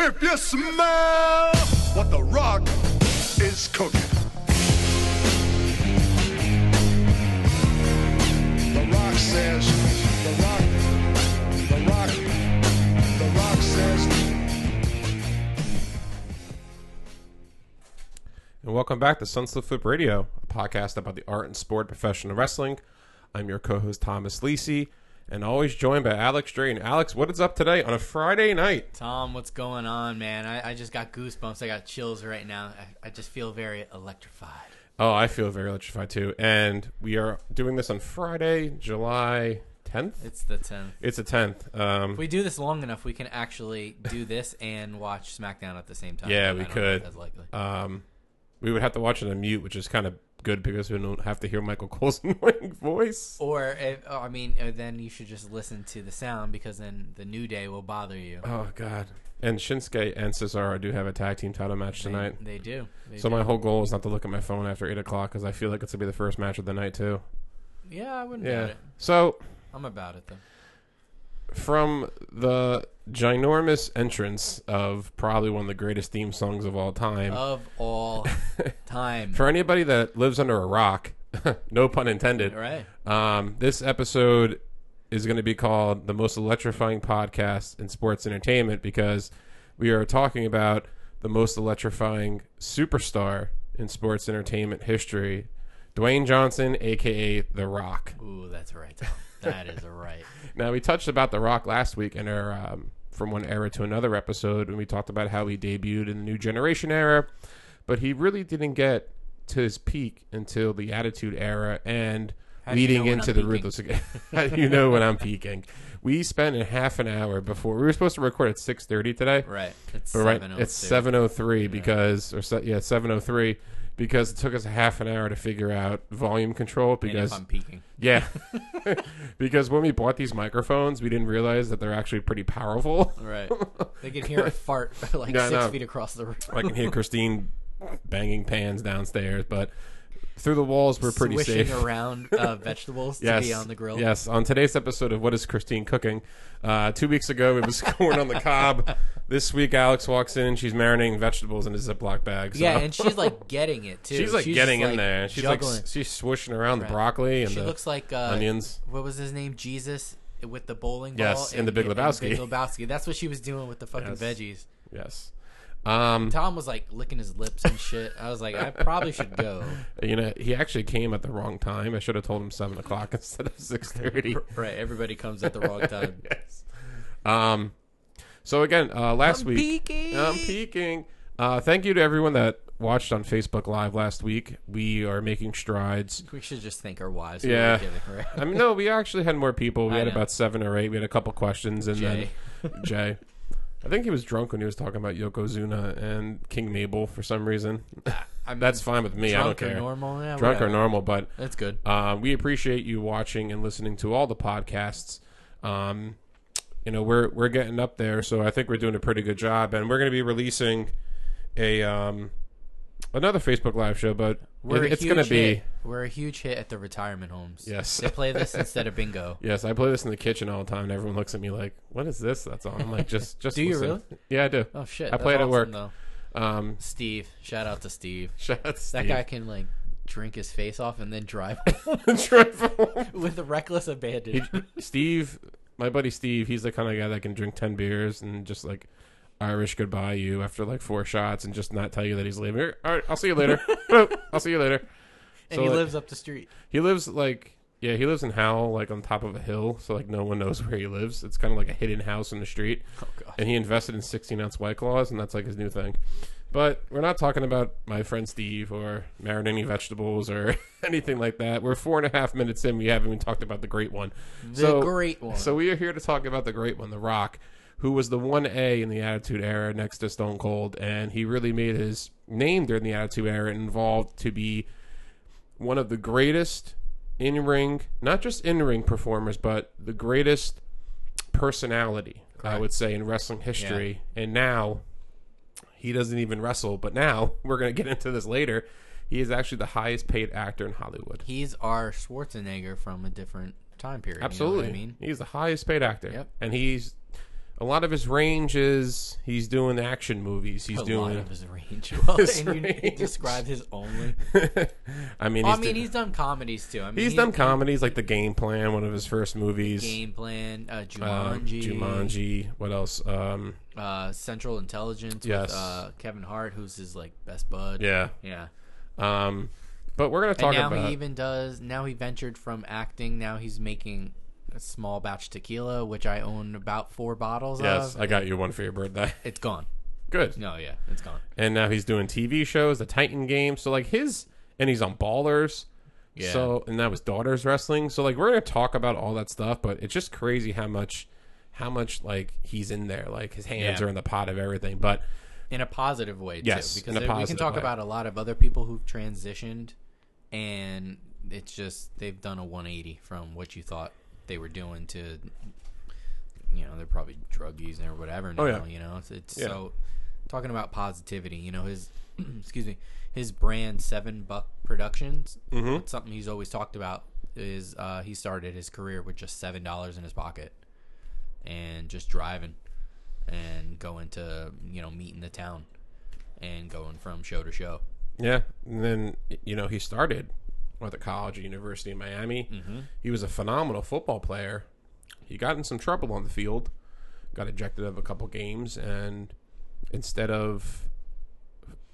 If you smell what the rock is cooking. The rock says, the rock, the rock, the rock says. And welcome back to Sunslip Flip Radio, a podcast about the art and sport of professional wrestling. I'm your co-host Thomas Lisi, and always joined by Alex Drayton. Alex, what is up today on a Friday night? Tom, what's going on, man? I, I just got goosebumps. I got chills right now. I, I just feel very electrified. Oh, I feel very electrified too. And we are doing this on Friday, July 10th. It's the 10th. It's the 10th. Um, If we do this long enough, we can actually do this and watch SmackDown at the same time. Yeah, we could. That's likely. um, we would have to watch it on mute, which is kind of good because we don't have to hear Michael Cole's annoying voice. or, if, oh, I mean, uh, then you should just listen to the sound because then the New Day will bother you. Oh God! And Shinsuke and Cesaro do have a tag team title match They- tonight. They, do. They So do. my whole goal is not to look at my phone after eight o'clock because I feel like it's gonna be the first match of the night too. Yeah, I wouldn't Yeah. doubt it. So I'm about it, though. from the ginormous entrance of probably one of the greatest theme songs of all time, Of all time. for anybody that lives under a rock, no pun intended. right? Um, this episode is going to be called the most electrifying podcast in sports entertainment because we are talking about the most electrifying superstar in sports entertainment history, Dwayne Johnson, aka The Rock. Ooh, that's right, Tom. That is right. Now we touched about The Rock last week in our um, from one era to another episode, and we talked about how he debuted in the new generation era, but he really didn't get to his peak until the Attitude Era and do you leading know into the? Ruthless again. You know when I'm peaking? We spent a half an hour before we were supposed to record at six thirty today. Right. It's But right, 7:02. it's seven oh three because or yeah seven oh three because it took us a half an hour to figure out volume control because I'm peaking. yeah, because when we bought these microphones, we didn't realize that they're actually pretty powerful. Right. They can hear a fart like I six know. feet across the room. I can hear Christine banging pans downstairs, but through the walls we're pretty Swishing safe. around uh, vegetables Yes, to be on the grill. Yes, on today's episode of What Is Christine Cooking? Uh, two weeks ago it was corn on the cob. This week Alex walks in, she's marinating vegetables in a Ziploc bag. So. Yeah, and she's like getting it too. she's like getting in like, there. She's juggling. like she's swishing around Right. the broccoli and she the looks like uh, onions. What was his name? Jesus with the bowling ball. Yes, in The Big Lebowski. Big Lebowski. That's what she was doing with the fucking Yes. veggies. Yes. Um, Tom was like licking his lips and shit. I was like, I probably should go. You know, he actually came at the wrong time. I should have told him seven o'clock instead of six thirty. Right, everybody comes at the wrong time. yes. Um. So again, uh, last I'm week, peeking. I'm peeking. Uh, thank you to everyone that watched on Facebook Live last week. We are making strides. We should just thank our wives. Yeah. Who were giving, right? I mean, no, we actually had more people. We I had know. about seven or eight. We had a couple questions, and Jay. then Jay. I think he was drunk when he was talking about Yokozuna and King Mabel for some reason. I'm That's fine with me. I don't drunk or care. normal. Yeah, Drunk or whatever. normal, but That's good. Uh, we appreciate you watching and listening to all the podcasts. Um, you know, we're we're getting up there, so I think we're doing a pretty good job, and we're going to be releasing a um, another Facebook Live show, but We're it- a it's going to huge be hit. We're a huge hit at the retirement homes. Yes. they play this instead of bingo. yes. I play this in the kitchen all the time, and everyone looks at me like, "What is this?" That's on. I'm like, just just Do you listen." really? Yeah, I do. Oh shit! I that's play it at awesome, work. Though. Um, Steve, shout out to Steve. shout out to That Steve. guy can like drink his face off and then drive with a reckless abandon. He- Steve, my buddy Steve, he's the kind of guy that can drink ten beers and just like Irish goodbye you after like four shots and just not tell you that he's leaving. All right, I'll see you later. I'll see you later. and so, he like- lives up the street. He lives like yeah, he lives in Howell, like on top of a hill, so like no one knows where he lives. It's kind of like a hidden house in the street. Oh god. And he invested in sixteen ounce white claws, and that's like his new thing. But we're not talking about my friend Steve or marinating vegetables or anything like that. We're four and a half minutes in. We haven't even talked about the great one. The So- great one. So we are here to talk about the great one, The Rock, who was the one A in the Attitude Era next to Stone Cold, and he really made his name during the Attitude Era and involved to be one of the greatest in ring, not just in ring performers, but the greatest personality, I would say, in wrestling history. And now he doesn't even wrestle, but now we're going to get into this later. He is actually the highest paid actor in Hollywood. He's our Schwarzenegger from a different time period. Absolutely. You know I mean? He's the highest paid actor. Yep. And he's a lot of his range is he's doing action movies. He's doing a doing. lot of his range. Well, His and you range. described his only. I mean, Well, I he's, mean, do- he's done comedies too. I mean, he's he- done comedies like The Game Plan, one of his first movies. Game Plan, uh, Um, Jumanji, Jumanji. What else? Um, Uh, Central Intelligence Yes. with uh, Kevin Hart, who's his like best bud. yeah. yeah. Um, but we're gonna And talk now about. he even does. Now he ventured from acting. Now he's making a small batch tequila, which I own about four bottles of yes, of. I got you one for your birthday. It's gone. Good. No, yeah, it's gone. And now he's doing TV shows, the Titan game. So like his, and he's on Ballers. Yeah. So and that was daughters wrestling. So like we're gonna talk about all that stuff, but it's just crazy how much, how much like he's in there. Like his hands Yeah. are in the pot of everything. But in a positive way Yes, too in because a there- we can positive talk way. about a lot of other people who've transitioned and it's just they've done a 180 from what you thought they were doing to you know they're probably druggies or whatever now, Oh, yeah. you know it's, it's Yeah. so talking about positivity you know his excuse me his brand seven buck productions Mm-hmm. it's something he's always talked about is uh, he started his career with just seven dollars in his pocket and just driving and going to you know meeting the town and going from show to show. yeah, and then you know he started at the college, or University of Miami. Mm-hmm. He was a phenomenal football player. He got in some trouble on the field, got ejected of a couple games, and instead of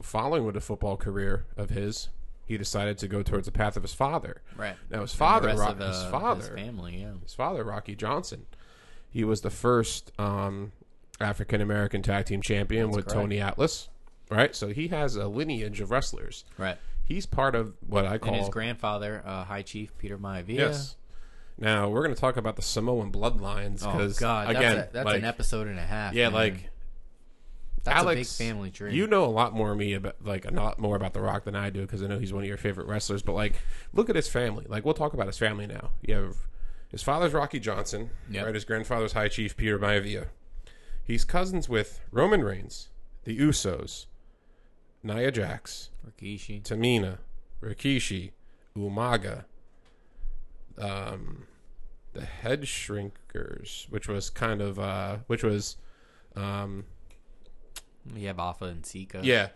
following with a football career of his, he decided to go towards the path of his father. Right. Now his father, rest Ro- of, his father, his family, yeah. his father, Rocky Johnson. He was the first um, African American tag team champion with correct. Tony Atlas. Right, so he has a lineage of wrestlers. Right. He's part of what I call And his grandfather, uh, High Chief Peter Maivia. yes. Now we're going to talk about the Samoan bloodlines Oh because God, again, that's, a, that's like, an episode and a half. yeah, man. like that's Alex, a big family tree. You know a lot more of me about like a lot more about The Rock than I do because I know he's one of your favorite wrestlers. But like, look at his family. Like, we'll talk about his family now. You have his father's Rocky Johnson, Yep. right? His grandfather's High Chief Peter Maivia. He's cousins with Roman Reigns, the Usos, Nia Jax, Rikishi. Tamina, Rikishi, Umaga, um, the Head Shrinkers, which was kind of uh, which was um, You have Afa and Sika. yeah,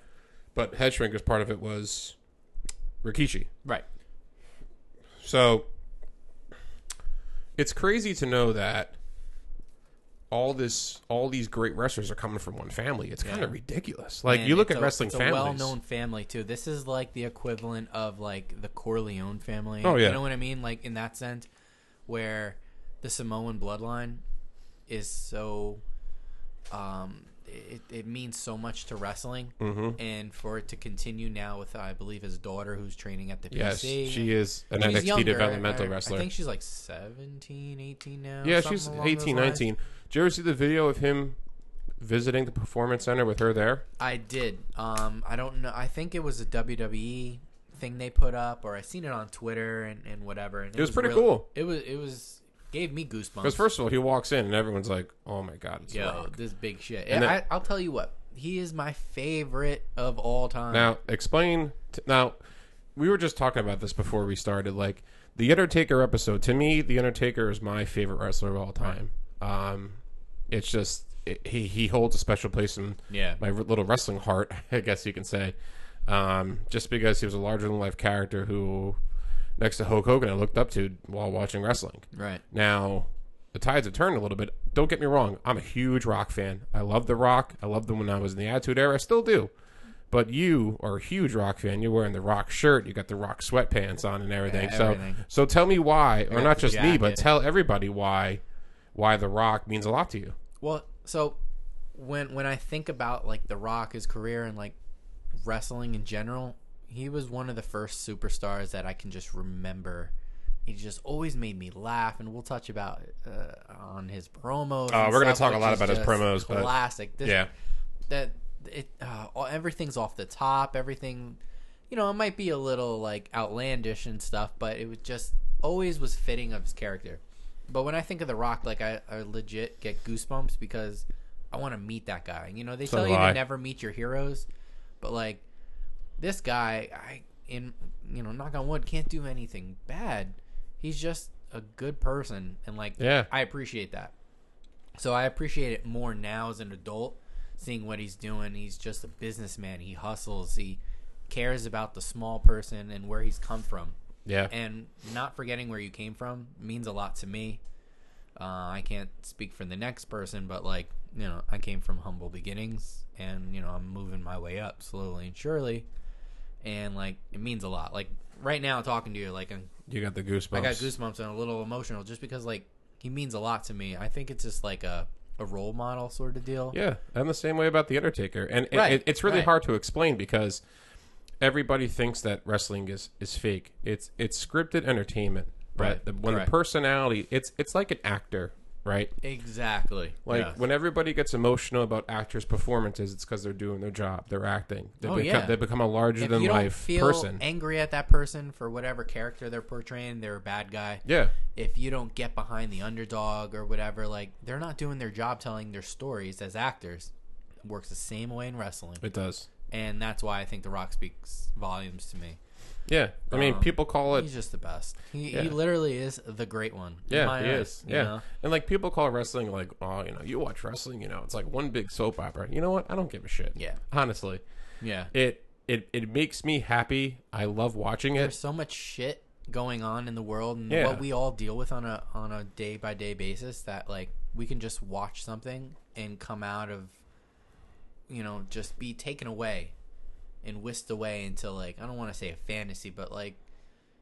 but Head Shrinkers part of it was Rikishi. Right. So it's crazy to know that all this all these great wrestlers are coming from one family. It's kind of ridiculous. Like And you look it's at a- wrestling it's a well-known family too. This is like the equivalent of like the Corleone family. Oh, yeah. you know what I mean? Like in that sense, where the Samoan bloodline is so, um, it, it means so much to wrestling, Mhm. and for it to continue now with I believe his daughter who's training at the Yes, PC. she is an NXT younger. developmental I- wrestler. I think she's like 17, 18 now. yeah, she's along those 18, lines. 19. Did you ever see the video of him visiting the performance center with her there? I did. Um, I don't know. I think it was a WWE thing they put up, or I seen it on Twitter and, and whatever. And it, was pretty real- cool. It was. It was gave me goosebumps. Because first of all, he walks in and everyone's like, "Oh my god, it's The yo, Rock." this big shit. And then- I, I'll tell you what. He is my favorite of all time. Now, explain. T- now, we were just talking about this before we started. Like the Undertaker episode. To me, the Undertaker is my favorite wrestler of all time. Um, it's just it, he he holds a special place in yeah, my r- little wrestling heart, I guess you can say. Um, just because he was a larger than life character who, next to Hulk Hogan, I looked up to while watching wrestling. right. Now, the tides have turned a little bit. Don't get me wrong. I'm a huge Rock fan. I love The Rock. I loved them when I was in the Attitude Era. I still do. But you are a huge Rock fan. You're wearing the Rock shirt. You got the Rock sweatpants on and everything. Yeah, so, everything. so tell me why, or not just me, but tell everybody why, why The Rock means a lot to you. Well, so when when I think about like The Rock, his career, and like wrestling in general, he was one of the first superstars that I can just remember. He just always made me laugh, and we'll touch about uh, on his promos. Uh, we're gonna talk a lot about his promos, but- Classic. This, Yeah. that it uh, everything's off the top. Everything, you know, it might be a little like outlandish and stuff, but it was just always was fitting of his character. But when I think of The Rock, like I, I legit get goosebumps because I want to meet that guy. You know, they So tell you I. to never meet your heroes, but like this guy, I in you know, knock on wood, can't do anything bad. He's just a good person, and like Yeah. I appreciate that. So I appreciate it more now as an adult, seeing what he's doing. He's just a businessman. He hustles. He cares about the small person and where he's come from. Yeah. And not forgetting where you came from means a lot to me. Uh, I can't speak for the next person, but like you know, I came from humble beginnings, and you know, I'm moving my way up slowly and surely, and like it means a lot. Like right now, talking to you, like I'm, you got the goosebumps. I got goosebumps and a little emotional just because like he means a lot to me. I think it's just like a a role model sort of deal. Yeah, I'm the same way about the Undertaker, and it- Right, it, it's really right. hard to explain because everybody thinks that wrestling is is fake. It's it's scripted entertainment, Right, the, when correct. the personality, it's it's like an actor, right? Exactly. Like Yes. when everybody gets emotional about actors' performances, it's because they're doing their job, they're acting. They Oh, become, yeah. they become a larger if than life feel person. angry at that person for whatever character they're portraying, they're a bad guy. yeah, if you don't get behind the underdog or whatever, like they're not doing their job telling their stories as actors. It works the same way in wrestling, it does. and that's why I think The Rock speaks volumes to me. Yeah, I mean, Um, people call it He's just the best. He, Yeah. he literally is the great one. in Yeah, my he eyes, is. you Yeah, know? and like people call wrestling like, oh, you know, you watch wrestling, you know, it's like one big soap opera. You know what? I don't give a shit. Yeah. honestly, yeah. it it it makes me happy. I love watching it. There's so much shit going on in the world and Yeah. what we all deal with on a on a day by day basis that like we can just watch something and come out of you know just be taken away and whisked away into like I don't want to say a fantasy but like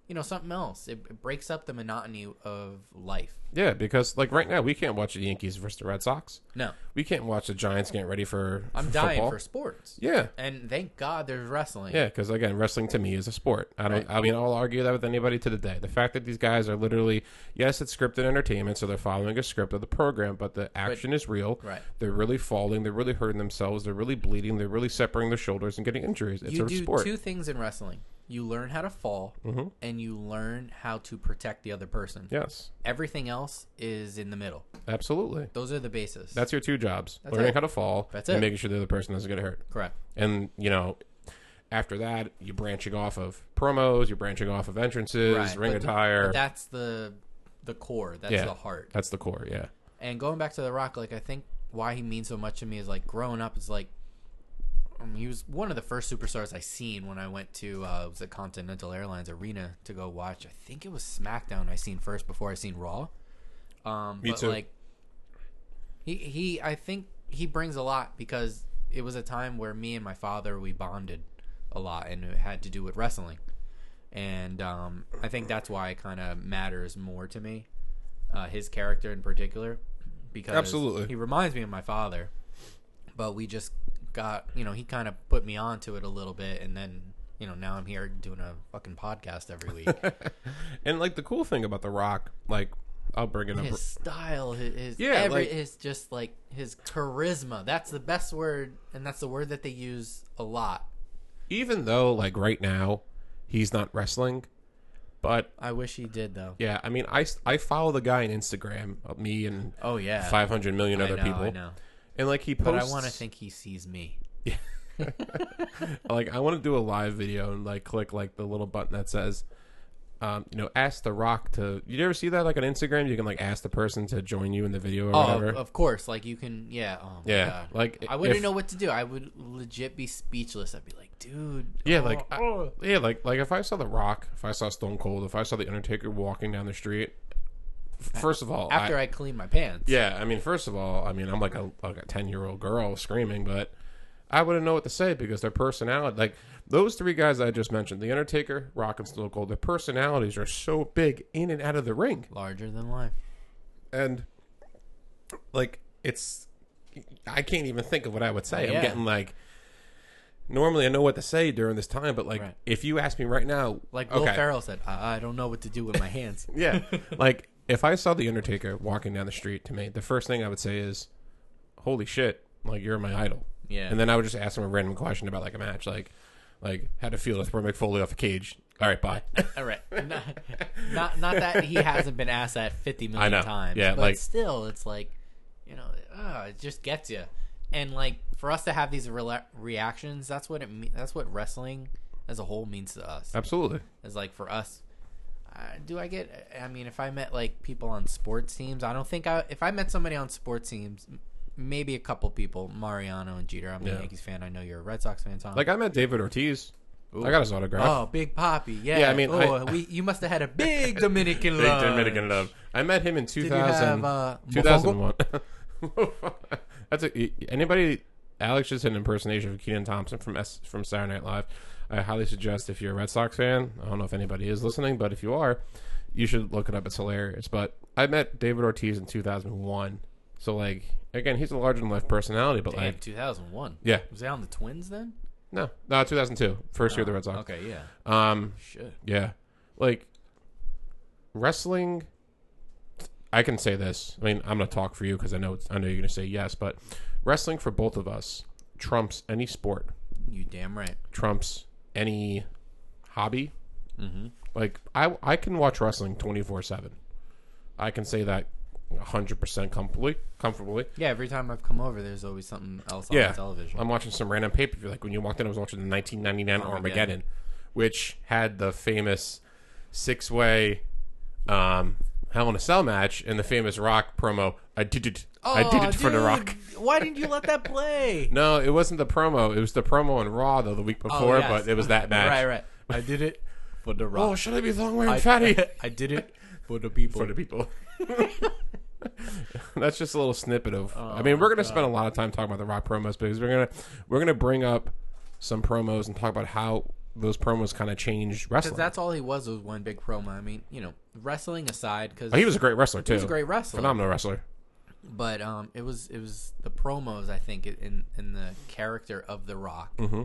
you know something else it, it breaks up the monotony of life Yeah, because like right now we can't watch the Yankees versus the Red Sox. no We can't watch the Giants getting ready for. I'm for dying football. for sports Yeah, and thank God there's wrestling yeah, because again, wrestling to me is a sport. I don't. I mean, I'll argue that with anybody to the day. The fact that these guys are literally, yes, it's scripted entertainment, so they're following a script of the program, but the action is real. Right. They're really falling. They're really hurting themselves. They're really bleeding. They're really separating their shoulders and getting injuries. It's you a do sport. two things in wrestling you learn how to fall Mm-hmm. and you learn how to protect the other person yes, everything else is in the middle absolutely. those are the bases That's your two jobs: That's learning it. how to fall That's and it. making sure the other person doesn't get hurt. correct And you know, after that, you're branching off of promos. You're branching off of entrances, right ring but attire. but that's the the core that's Yeah. the heart That's the core. Yeah. and going back to the rock like i think why he means so much to me is like growing up is like um, he was one of the first superstars I seen when I went to uh, was the Continental Airlines Arena to go watch. I think it was SmackDown I seen first before I seen Raw. Um, Me but too. like he he I think he brings a lot because it was a time where me and my father we bonded a lot and it had to do with wrestling. And um, I think that's why it kind of matters more to me, uh, his character in particular, because Absolutely. he reminds me of my father. But we just got, you know, he kind of put me onto it a little bit, and then, you know, now I'm here doing a fucking podcast every week. And like the cool thing about The Rock, like I'll bring it up. his style, his, his Yeah, every, like- his just like his charisma. That's the best word, and that's the word that they use a lot. Even though like right now he's not wrestling, but I wish he did though. yeah, I mean I I follow the guy on Instagram, uh, me and Oh yeah, 500 million I other know, people, I know. And like he But posts. I want to think he sees me. Yeah. like I want to do a live video and like click like the little button that says, um, you know, ask the Rock to. You ever see that like on Instagram? You can like ask the person to join you in the video or Oh, whatever. of course. Like you can, yeah. Oh yeah, God. like I wouldn't if- know what to do. I would legit be speechless. I'd be like, dude. Yeah, oh, like I- oh. yeah, like like if I saw the Rock, if I saw Stone Cold, if I saw the Undertaker walking down the street, first of all, after I, I, clean my pants. yeah, I mean, first of all, I mean, I'm like a like a ten year old girl screaming, but I wouldn't know what to say because their personality, like those three guys I just mentioned, the Undertaker, Rock, and Stone Cold, their personalities are so big in and out of the ring, larger than life. and like it's, I can't even think of what I would say. Oh, yeah. I'm getting like. Normally, I know what to say during this time, but like, Right. if you ask me right now, Like Will okay, Ferrell said, I, I don't know what to do with my hands. yeah, like if I saw the Undertaker walking down the street to me, the first thing I would say is, "Holy shit! Like you're my idol." Yeah. And then I would just ask him a random question about like a match, like, like how to feel to throw Mick Foley off a cage. All right, bye. All right. Not, not not that he hasn't been asked that 50 million I know. times. Yeah, but like- still, it's like, you know, uh, it just gets you. And like for us to have these rela- reactions, that's what it me- that's what wrestling as a whole means to us. Absolutely. Is like for us, do I get? I mean, if I met like people on sports teams, I don't think I. If I met somebody on sports teams, maybe a couple people, Mariano and Jeter. I'm Yeah. a Yankees fan. I know you're a Red Sox fan, Tom. Like I met David Ortiz. I got his autograph. oh, Big Papi. Yeah. Yeah, I mean, oh, I- we, you must have had a big Dominican Big love. Dominican love. I met him in Did you 2000, have uh, 2001. That's a, anybody. Alex just did an impersonation of Kenan Thompson from S, from Saturday Night Live. I highly suggest if you're a Red Sox fan. I don't know if anybody is listening, but if you are, you should look it up. It's hilarious. But I met David Ortiz in 2001. So like again, he's a larger than life personality, but Damn, like 2001. yeah, Was he on the Twins then? no, no, 2002, first year of the Red Sox. Okay, yeah. Um, Shit. Yeah. Like wrestling I can say this. I mean, I'm going to talk for you cuz I know it's, I know you're going to say yes, but wrestling for both of us trumps any sport, You damn right. trumps any hobby. Mm-hmm. Like I I can watch wrestling 24/7. I can say that 100% comfortably, comfortably. Yeah, every time I've come over, there's always something else on Yeah. television. I'm watching some random pay per view. Like when you walked in, I was watching the 1999 Armageddon, Armageddon. which had the famous six way um, Hell in a Cell match and the famous Rock promo. I did it. I did Oh, it for the oh, dude, Rock. Why didn't you let that play? No, it wasn't the promo. It was the promo on Raw though the week Oh, before, yes. but it was that match. Right, right. I did it for the rock. Oh, should I be long wearing I, fatty I did it for the people. for the people? That's just a little snippet of. Oh, I mean, we're gonna spend a lot of time talking about the Rock promos because we're gonna we're gonna bring up some promos and talk about how those promos kind of changed wrestling. Because that's all he was was one big promo. I mean, you know, wrestling aside, because Oh, he was a great wrestler too. he was a great wrestler. phenomenal wrestler. But um, it was it was the promos. I think in in the character of the Rock Mm-hmm.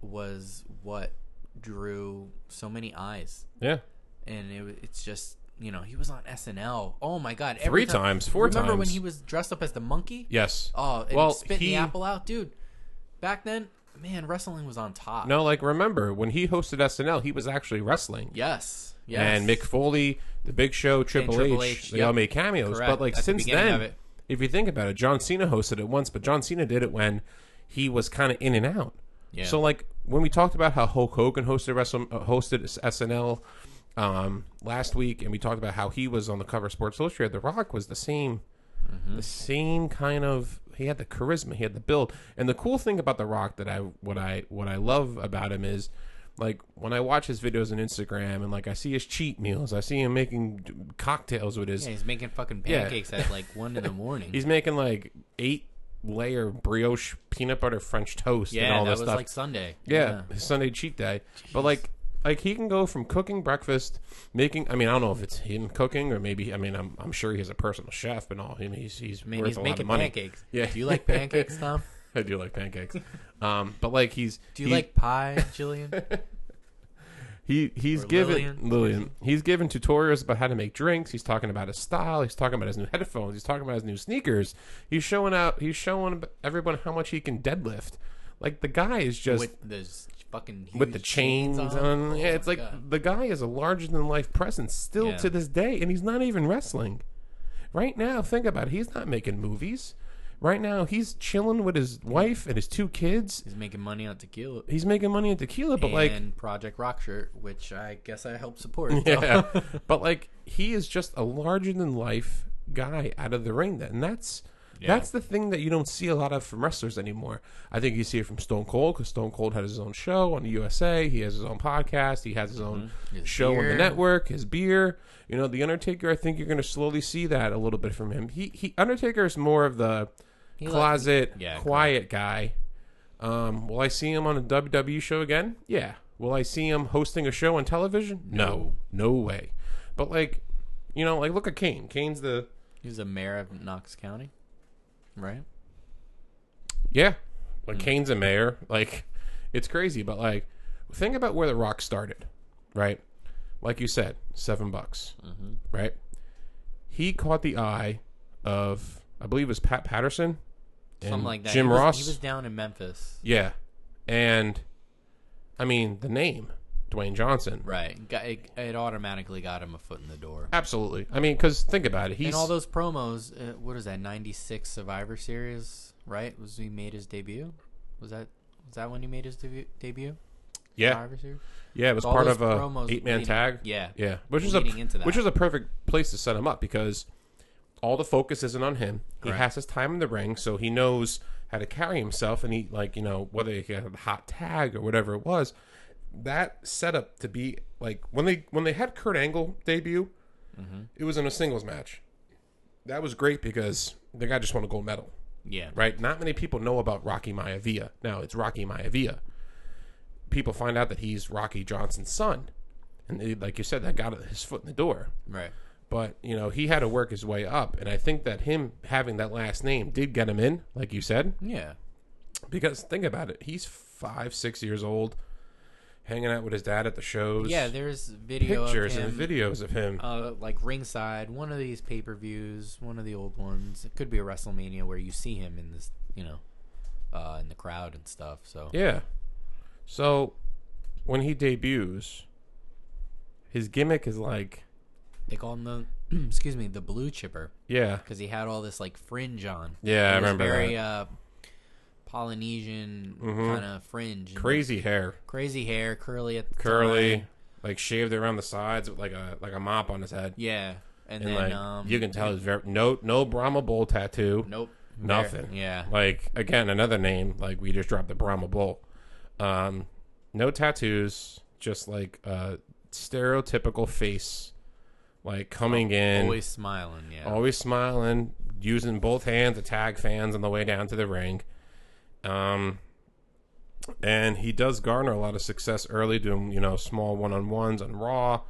was what drew so many eyes, Yeah, and it, it's just you know he was on SNL. Oh my god, Three every time- times, four Remember when he was dressed up as the monkey? yes. Oh, and Well, spitting he- the apple out, dude. Back then, man, wrestling was on top. No, like remember when he hosted SNL, he was actually wrestling. Yes. Yes. And Mick Foley, The Big Show, Triple, Triple H, H, they yep. all made cameos. Correct. But like At since beginning then, if you think about it, John Cena hosted it once, but John Cena did it when he was kind of in and out. Yeah. So like when we talked about how Hulk Hogan hosted Wrestle, uh, hosted SNL um, last week, and we talked about how he was on the cover of Sports Illustrated, The Rock was the same, Mm-hmm. the same kind of. He had the charisma, he had the build, and the cool thing about The Rock that I what I what I love about him is. Like when I watch his videos on Instagram and like I see his cheat meals, I see him making cocktails with his yeah, he's making fucking Yeah. pancakes at like one in the morning. He's making like eight layer brioche peanut butter French toast and yeah, all that this was stuff. like Sunday. yeah, his Sunday cheat day. But like, like he can go from cooking breakfast, making. I mean, I don't know if it's him cooking or maybe. I mean, I'm I'm sure he has a personal chef and all. He's he's I mean, worth he's a lot of making money. pancakes. Yeah. Do you like pancakes, Tom? I do like pancakes. um, but like he's Do you he- like pie, Jillian? He he's Or given Lillian? Lillian. He's given tutorials about how to make drinks. He's talking about his style. He's talking about his new headphones. He's talking about his new sneakers. He's showing out. He's showing everyone how much he can deadlift. Like the guy is just with, those fucking huge with the chains, on. Oh yeah, it's like God. the guy is a larger than life presence still Yeah. to this day, and he's not even wrestling. Right now, think about it. He's not making movies. Right now, he's chilling with his wife and his two kids. he's making money on tequila. He's making money in tequila, but like and Project Rock shirt, which I guess I help support. so. yeah, but like he is just a larger than life guy out of the ring. Then and that's that's the thing that you don't see a lot of from wrestlers anymore. I think you see it from Stone Cold because Stone Cold had his own show on the USA. He has his own podcast. He has his own His show on the network. His beer. You know, the Undertaker. I think you're going to slowly see that a little bit from him. He he Undertaker is more of the like- closet, yeah, quiet guy. Um, will I see him on a WWE show again? Yeah. Will I see him hosting a show on television? No, no way. But like, you know, like look at Kane. Kane's the He's a mayor of Knox County, right? yeah, like hmm. Kane's a mayor. Like, it's crazy. But like, think about where the Rock started, right? Like you said, seven bucks, mm-hmm. right? He caught the eye of I believe it was Pat Patterson, and Something like that. Jim he was, Ross. He was down in Memphis. Yeah, and I mean the name Dwayne Johnson. Right. It, it automatically got him a foot in the door. Absolutely. I mean, because think about it. He's and all those promos, uh, what is that, 96 Survivor Series, right? Was he made his debut? Was that was that when he made his debu- debut? Yeah. Survivor Series. Yeah, it was All part of a promos eight man tag. Yeah. Yeah, which was a which was a perfect place to set him up because all the focus isn't on him. He Correct. has his time in the ring, so he knows how to carry himself, and he like you know whether he had a hot tag or whatever it was. That setup to be like when they when they had Kurt Angle debut, Mm-hmm. it was in a singles match. That was great because the guy just won a gold medal Yeah. right? Not many people know about Rocky Maivia. Now it's Rocky Maivia. People find out that he's Rocky Johnson's son, and they, like you said, that got his foot in the door. Right. But you know he had to work his way up, and I think that him having that last name did get him in, like you said. Yeah. Because think about it, he's five, six years old, hanging out with his dad at the shows. Yeah. There's video pictures of and videos of him. uh, like ringside, one of these pay per views, one of the old ones. It could be a WrestleMania where you see him in this, you know, uh, in the crowd and stuff. So Yeah. So when he debuts, his gimmick is like, they call him the, excuse me, the blue chipper yeah, because he had all this like fringe on. Yeah, I remember Very that. uh, Polynesian Mhm. kind of fringe, crazy hair. crazy hair, curly at the curly, time. like shaved around the sides with like a like a mop on his head. Yeah, and, And then like um, you can tell he's very no no Brahma Bull tattoo. Nope. Nothing. Yeah. Like again, another name like we just dropped the Brahma Bull. Um, no tattoos, just like a stereotypical face, like coming in, Always smiling. Yeah. always smiling, using both hands to tag fans on the way down to the ring. Um, and he does garner a lot of success early, doing you know small one on ones on Raw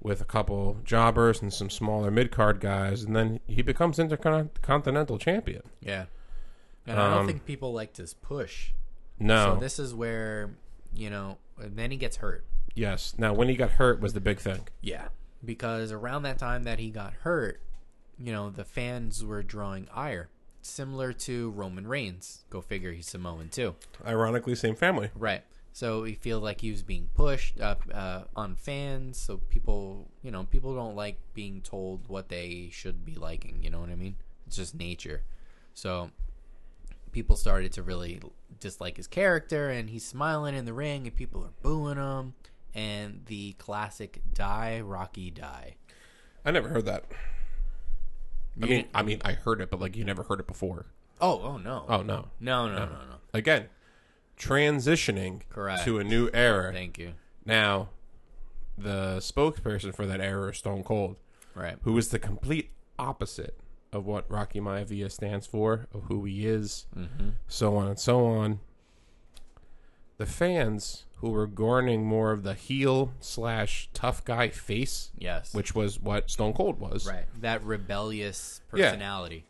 with a couple jobbers and some smaller mid card guys, and then he becomes intercontinental champion. Yeah. And I don't Um, think people liked his push. No, So this is where, you know, and then he gets hurt. yes. Now when he got hurt was the big thing. Yeah. Because around that time that he got hurt, you know, the fans were drawing ire. Similar to Roman Reigns. Go figure, he's Samoan too. Ironically, same family. Right. So he feels like he was being pushed up uh, on fans. So people, you know, people don't like being told what they should be liking. You know what I mean? It's just nature. So people started to really dislike his character, and he's smiling in the ring, and people are booing him. And the classic "Die Rocky Die." I never heard that. I mean, I mean, I heard it, but like you never heard it before. Oh, oh no, Oh no. no, no, no, no. Again, transitioning Correct. to a new era. Thank you. Now, the spokesperson for that era is Stone Cold, Right. who is the complete opposite of what Rocky Maivia stands for, of who he is, Mm-hmm. so on and so on. The fans who were garnering more of the heel slash tough guy face, Yes. which was what Stone Cold was, right. That rebellious Yeah. personality.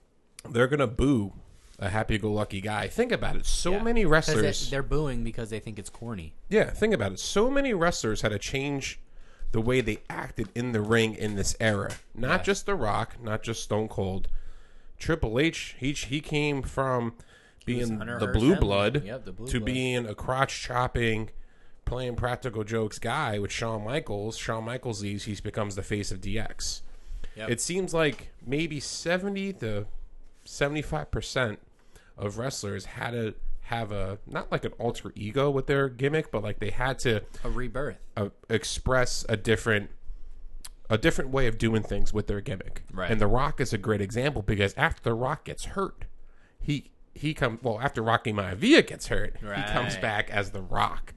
they're gonna boo a happy-go-lucky guy. Think about it. So Yeah. many wrestlers. they, are booing because they think it's corny. Yeah, think about it. So many wrestlers had to change the way they acted in the ring in this era. Not Yeah. just The Rock, not just Stone Cold. Triple H, he he came from being the blue blood Yep, the blue to blood. being a crotch chopping, playing practical jokes guy with Shawn Michaels. Shawn Michaels leaves, he becomes the face of DX. Yep. It seems like maybe seventy to seventy-five percent of wrestlers had to have a not like an alter ego with their gimmick, but like they had to a rebirth. uh, express a different a different way of doing things with their gimmick. Right. And The Rock is a great example because after The Rock gets hurt, he he comes well after Rocky Maivia gets hurt, he comes back as The Rock.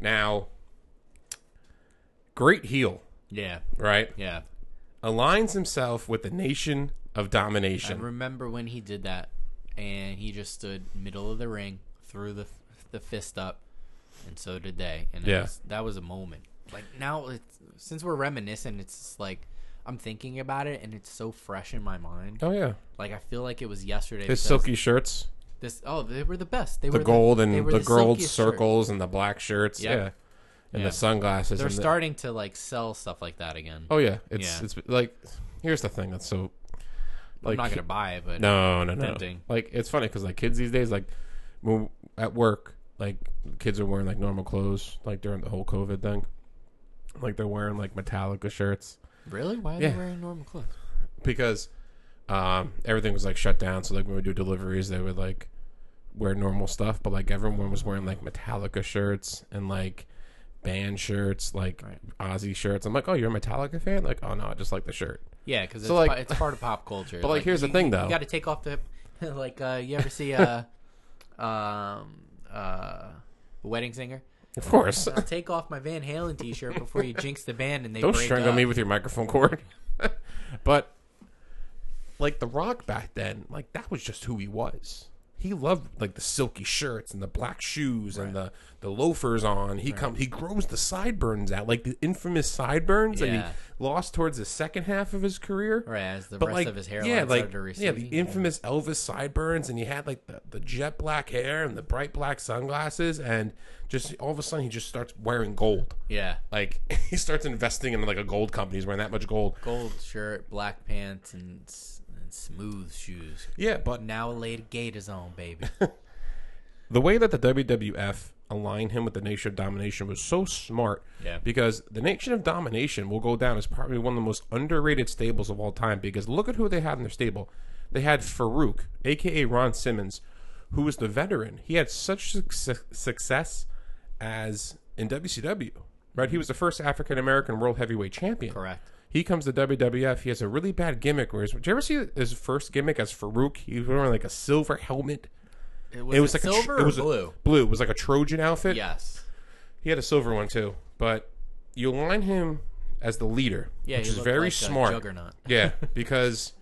Now, great heel, Yeah, right? yeah. Aligns himself with the nation of I domination. remember when he did that, and he just stood middle of the ring, threw the the fist up, and so did they. And it Yeah. was, that was a moment. Like now, it's, since we're reminiscent, it's just like I'm thinking about it, and it's so fresh in my mind. oh yeah, Like I feel like it was yesterday. his because silky shirts. This oh, they were the best. They were the were gold they and were the, gold silkiest shirt. circles and the black shirts. Yep. Yeah. And Yeah. the sunglasses. They're and the- starting to like sell stuff like that again. Oh yeah, it's Yeah. it's like here's the thing that's so like, I'm not gonna buy it, but no no no tempting. like it's funny because like kids these days like when at work like kids are wearing like normal clothes like during the whole COVID thing like they're wearing like Metallica shirts really, why are Yeah. they wearing normal clothes? because um everything was like shut down so like when we do deliveries they would like wear normal stuff but like everyone was wearing like Metallica shirts and like band shirts, like Right. Ozzy shirts. I'm like, oh, you're a Metallica fan? Like, oh no, I just like the shirt. Yeah, because it's, So, like- it's part of pop culture. But, like, here's the thing, though. You got to take off the like. Uh, you ever see uh, um, uh, Wedding Singer? Of course. I'll take off my Van Halen T-shirt before you jinx the band and they Don't strangle up. me with your microphone cord. but like The Rock back then, like that was just who he was. He loved like the silky shirts and the black shoes and the, the loafers on. He come he grows the sideburns out, like the infamous sideburns that he lost towards the second half of his career. Right, as the rest of his hairline yeah, like started to recede. yeah, the infamous Elvis sideburns, and he had like the, the jet black hair and the bright black sunglasses, and just all of a sudden he just starts wearing gold. yeah, Like he starts investing in like a gold company. He's wearing that much gold. gold shirt, black pants, and, s- and smooth shoes. Yeah, but Now laid gators on, baby. the way that the WWF aligned him with the Nation of Domination was so smart. Yeah. Because the Nation of Domination will go down as probably one of the most underrated stables of all time. Because look at who they had in their stable. They had Faarooq, aka Ron Simmons, who was the veteran. He had such suc- success as in WCW. Right, he was the first African American World Heavyweight Champion. Correct. He comes to WWF. He has a really bad gimmick. Where his, did you ever see his first gimmick as Faarooq? He was wearing like a silver helmet. It was, It was like silver a, it was a- blue. blue. It was like a Trojan outfit. yes. He had a silver one too. But you align him as the leader, Yeah, which is very like smart. Juggernaut. yeah, because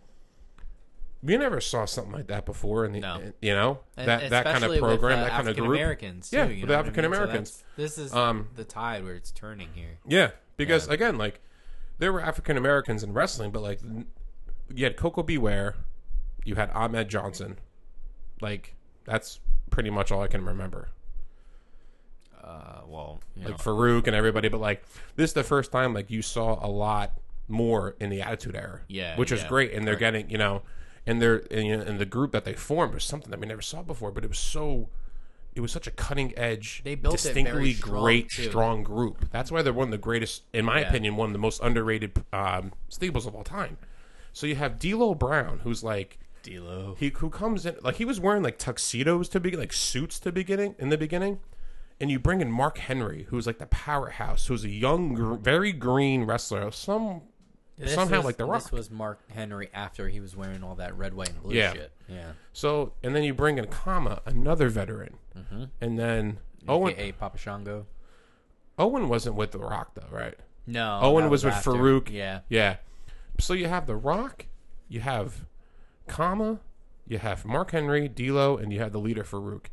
we never saw something like that before in the No. you know And that that kind of especially with, program, uh, that kind of African group. Americans, too, Yeah, you with know I mean? African So Americans. this is Um, the tide where it's turning here. Yeah, because again, like there were African Americans in wrestling, but like you had Koko B. Ware, you had Ahmed Johnson, like that's pretty much all I can remember. Uh, well, Like know, Faarooq and everybody, but like this is the first time like you saw a lot more in the Attitude Era, Yeah, which yeah, great, and they're getting you know, and they're and, you know, and the group that they formed was something that we never saw before, but it was so. It was such a cutting edge, They built distinctly strong, great, too. strong group. That's why they're one of the greatest, in my Yeah. opinion, one of the most underrated um, stables of all time. So you have D'Lo Brown, who's like D'Lo. he who comes in like he was wearing like tuxedos to be like suits to beginning in the beginning, and you bring in Mark Henry, who's like the powerhouse, who's a young, gr- very green wrestler. Of some This somehow was- like the Rock. This was Mark Henry after he was wearing all that red, white, and blue Yeah. shit. Yeah. So and then you bring in Kama, another veteran, and then Owen. AKA Papa Shango. Owen wasn't with the Rock though, right? No. Owen that was, with after. Faarooq. Yeah. Yeah. So you have The Rock, you have Kama, you have Mark Henry, D'Lo, and you have the leader Faarooq.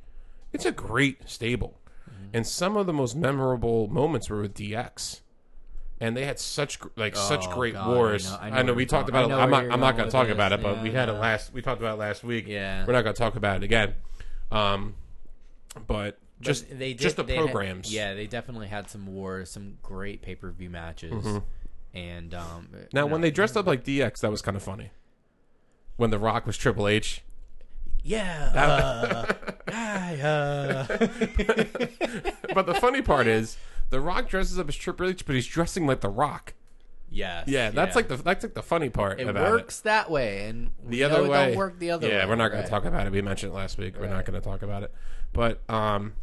It's a great stable. Mm-hmm. And some of the most memorable moments were with DX. And they had such like such Oh, great God, I wars. know- I I know know, we talked I about it. I'm not. I'm not going to talk this. about it, but Yeah, we I had it last. We talked about it last week. Yeah. We're not going to talk about it again. Um, but just But they did, just the they had- programs. yeah, they definitely had some wars, some great pay per view matches, and um. Mm-hmm. Now, you when they dressed up like DX, that was kind of funny. When The Rock was Triple H, yeah, uh, I, uh, but the funny part is, The Rock dresses up as Triple H, but he's dressing like The Rock. yes, Yeah, that's like the that's like the funny part it about works that way, and we The know other it way, don't work the other way. yeah, we're not going right. to talk about it. We mentioned it last week. We're not going to talk about it, but um,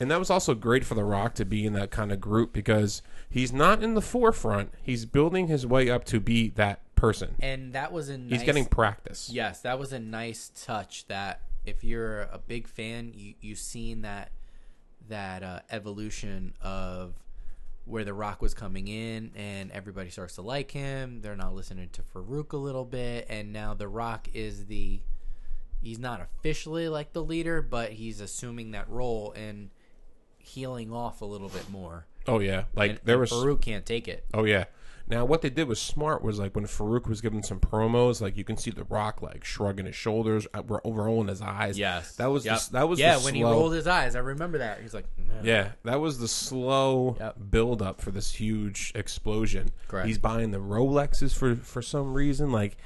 and that was also great for The Rock to be in that kind of group because he's not in the forefront. He's building his way up to be that person. And that was a nice, He's getting practice. Yes, that was a nice touch. That if you're a big fan, you you seen that that uh, evolution of where the Rock was coming in, and everybody starts to like him. They're not listening to Faarooq a little bit, and now the Rock is the he's not officially like the leader, but he's assuming that role and healing off a little bit more. Oh yeah, like And, there was Faarooq can't take it. Oh yeah. Now what they did was smart was like when Faarooq was giving some promos, like you can see the Rock like shrugging his shoulders, uh, ro- rolling his eyes. Yes, that was Yep. the, that was yeah. when he rolled his eyes, I remember that. He's like, "No." Yeah, that was the slow Yep. build up for this huge explosion. Correct. He's buying the Rolexes for for some reason, like,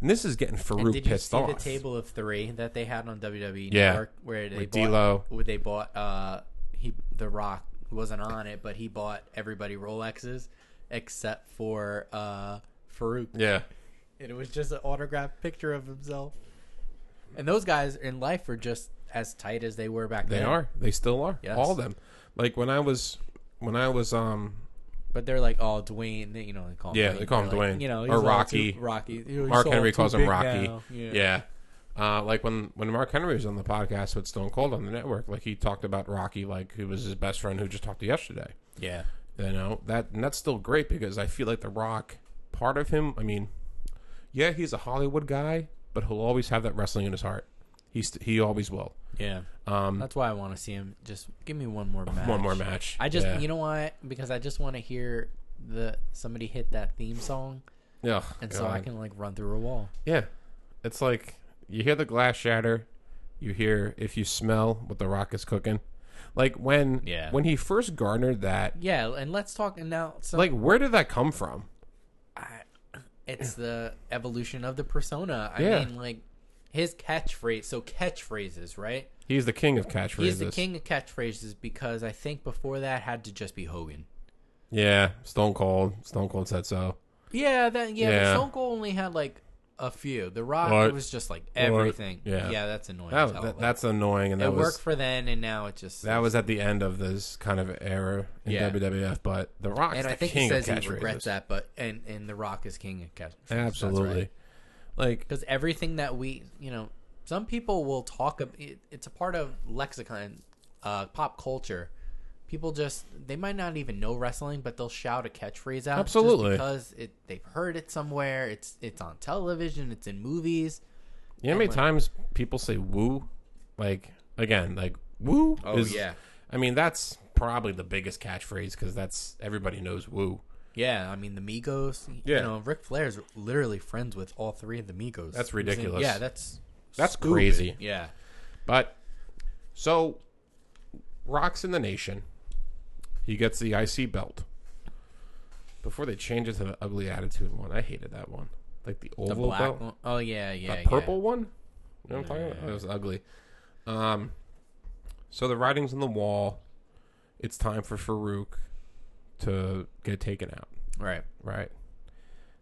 and this is getting And Faarooq did you pissed see off. the table of three that they had on WWE Yeah. Network, where they With bought, D'Lo. where they bought uh he the Rock wasn't on it, but he bought everybody Rolexes except for uh Faarooq, Yeah, and it was just an autographed picture of himself. And those guys in life are just as tight as they were back They then. They are. They still are. Yes. All of them. Like when I was when I was um But they're like, oh, Dwayne. You know, they call him Yeah, Dwayne. they call him They're like, Dwayne. You know, Or Rocky. too- Rocky. He's Mark Henry calls him Rocky. now. Yeah. Yeah. Uh, like when when Mark Henry was on the podcast with Stone Cold on the network, like he talked about Rocky like he was his best friend who just talked to yesterday. Yeah. You know that and that's still great because I feel like The Rock, part of him. I mean, yeah, he's a Hollywood guy, but he'll always have that wrestling in his heart. He's he always will. Yeah. Um, That's why I want to see him. Just give me one more match. one more match. I just, yeah. you know what? Because I just want to hear the somebody hit that theme song, yeah, and so I can like run through a wall. Yeah, it's like you hear the glass shatter. You hear if you smell what the Rock is cooking. Like when Yeah. when he first garnered that. Yeah, and let's talk now. So Like where did that come from? I, it's the evolution of the persona. I Yeah. mean, like his catchphrase. So catchphrases, right? He's the king of catchphrases. He's the king of catchphrases because I think before that had to just be Hogan. Yeah, Stone Cold. Stone Cold said so. Yeah, that yeah. Yeah. Stone Cold only had like a few. The Rock What? was just like everything. Yeah. yeah, that's annoying. That, as hell. that- that's annoying, and that it was worked for then, and now it just that was at the end of this kind of era in Yeah. WWF. But the Rock, And the I think king he says he regrets that, but and and The Rock is king of catchphrases. Absolutely. Like because everything that we you know, some people will talk. ab- It, it's a part of lexicon, uh, pop culture. People just they might not even know wrestling, but they'll shout a catchphrase out just Absolutely. because it they've heard it somewhere. It's it's on television. It's in movies. you know how many like- times people say "woo"? Like again, like "woo." Oh, yeah. I mean that's probably the biggest catchphrase because that's everybody knows "woo." Yeah, I mean the Migos. Yeah. You know, Ric Flair's literally friends with all three of the Migos. That's He was in- ridiculous. yeah, that's That's stupid. crazy. Yeah. But so Rock's in the nation. He gets the IC belt. Before they change it to the ugly attitude one, I hated that one. Like the The oval black belt. one. Oh yeah, yeah. the yeah. purple one? You know what I'm talking about? It was ugly. Um so the writing's on the wall. It's time for Faarooq to get taken out, Right. right?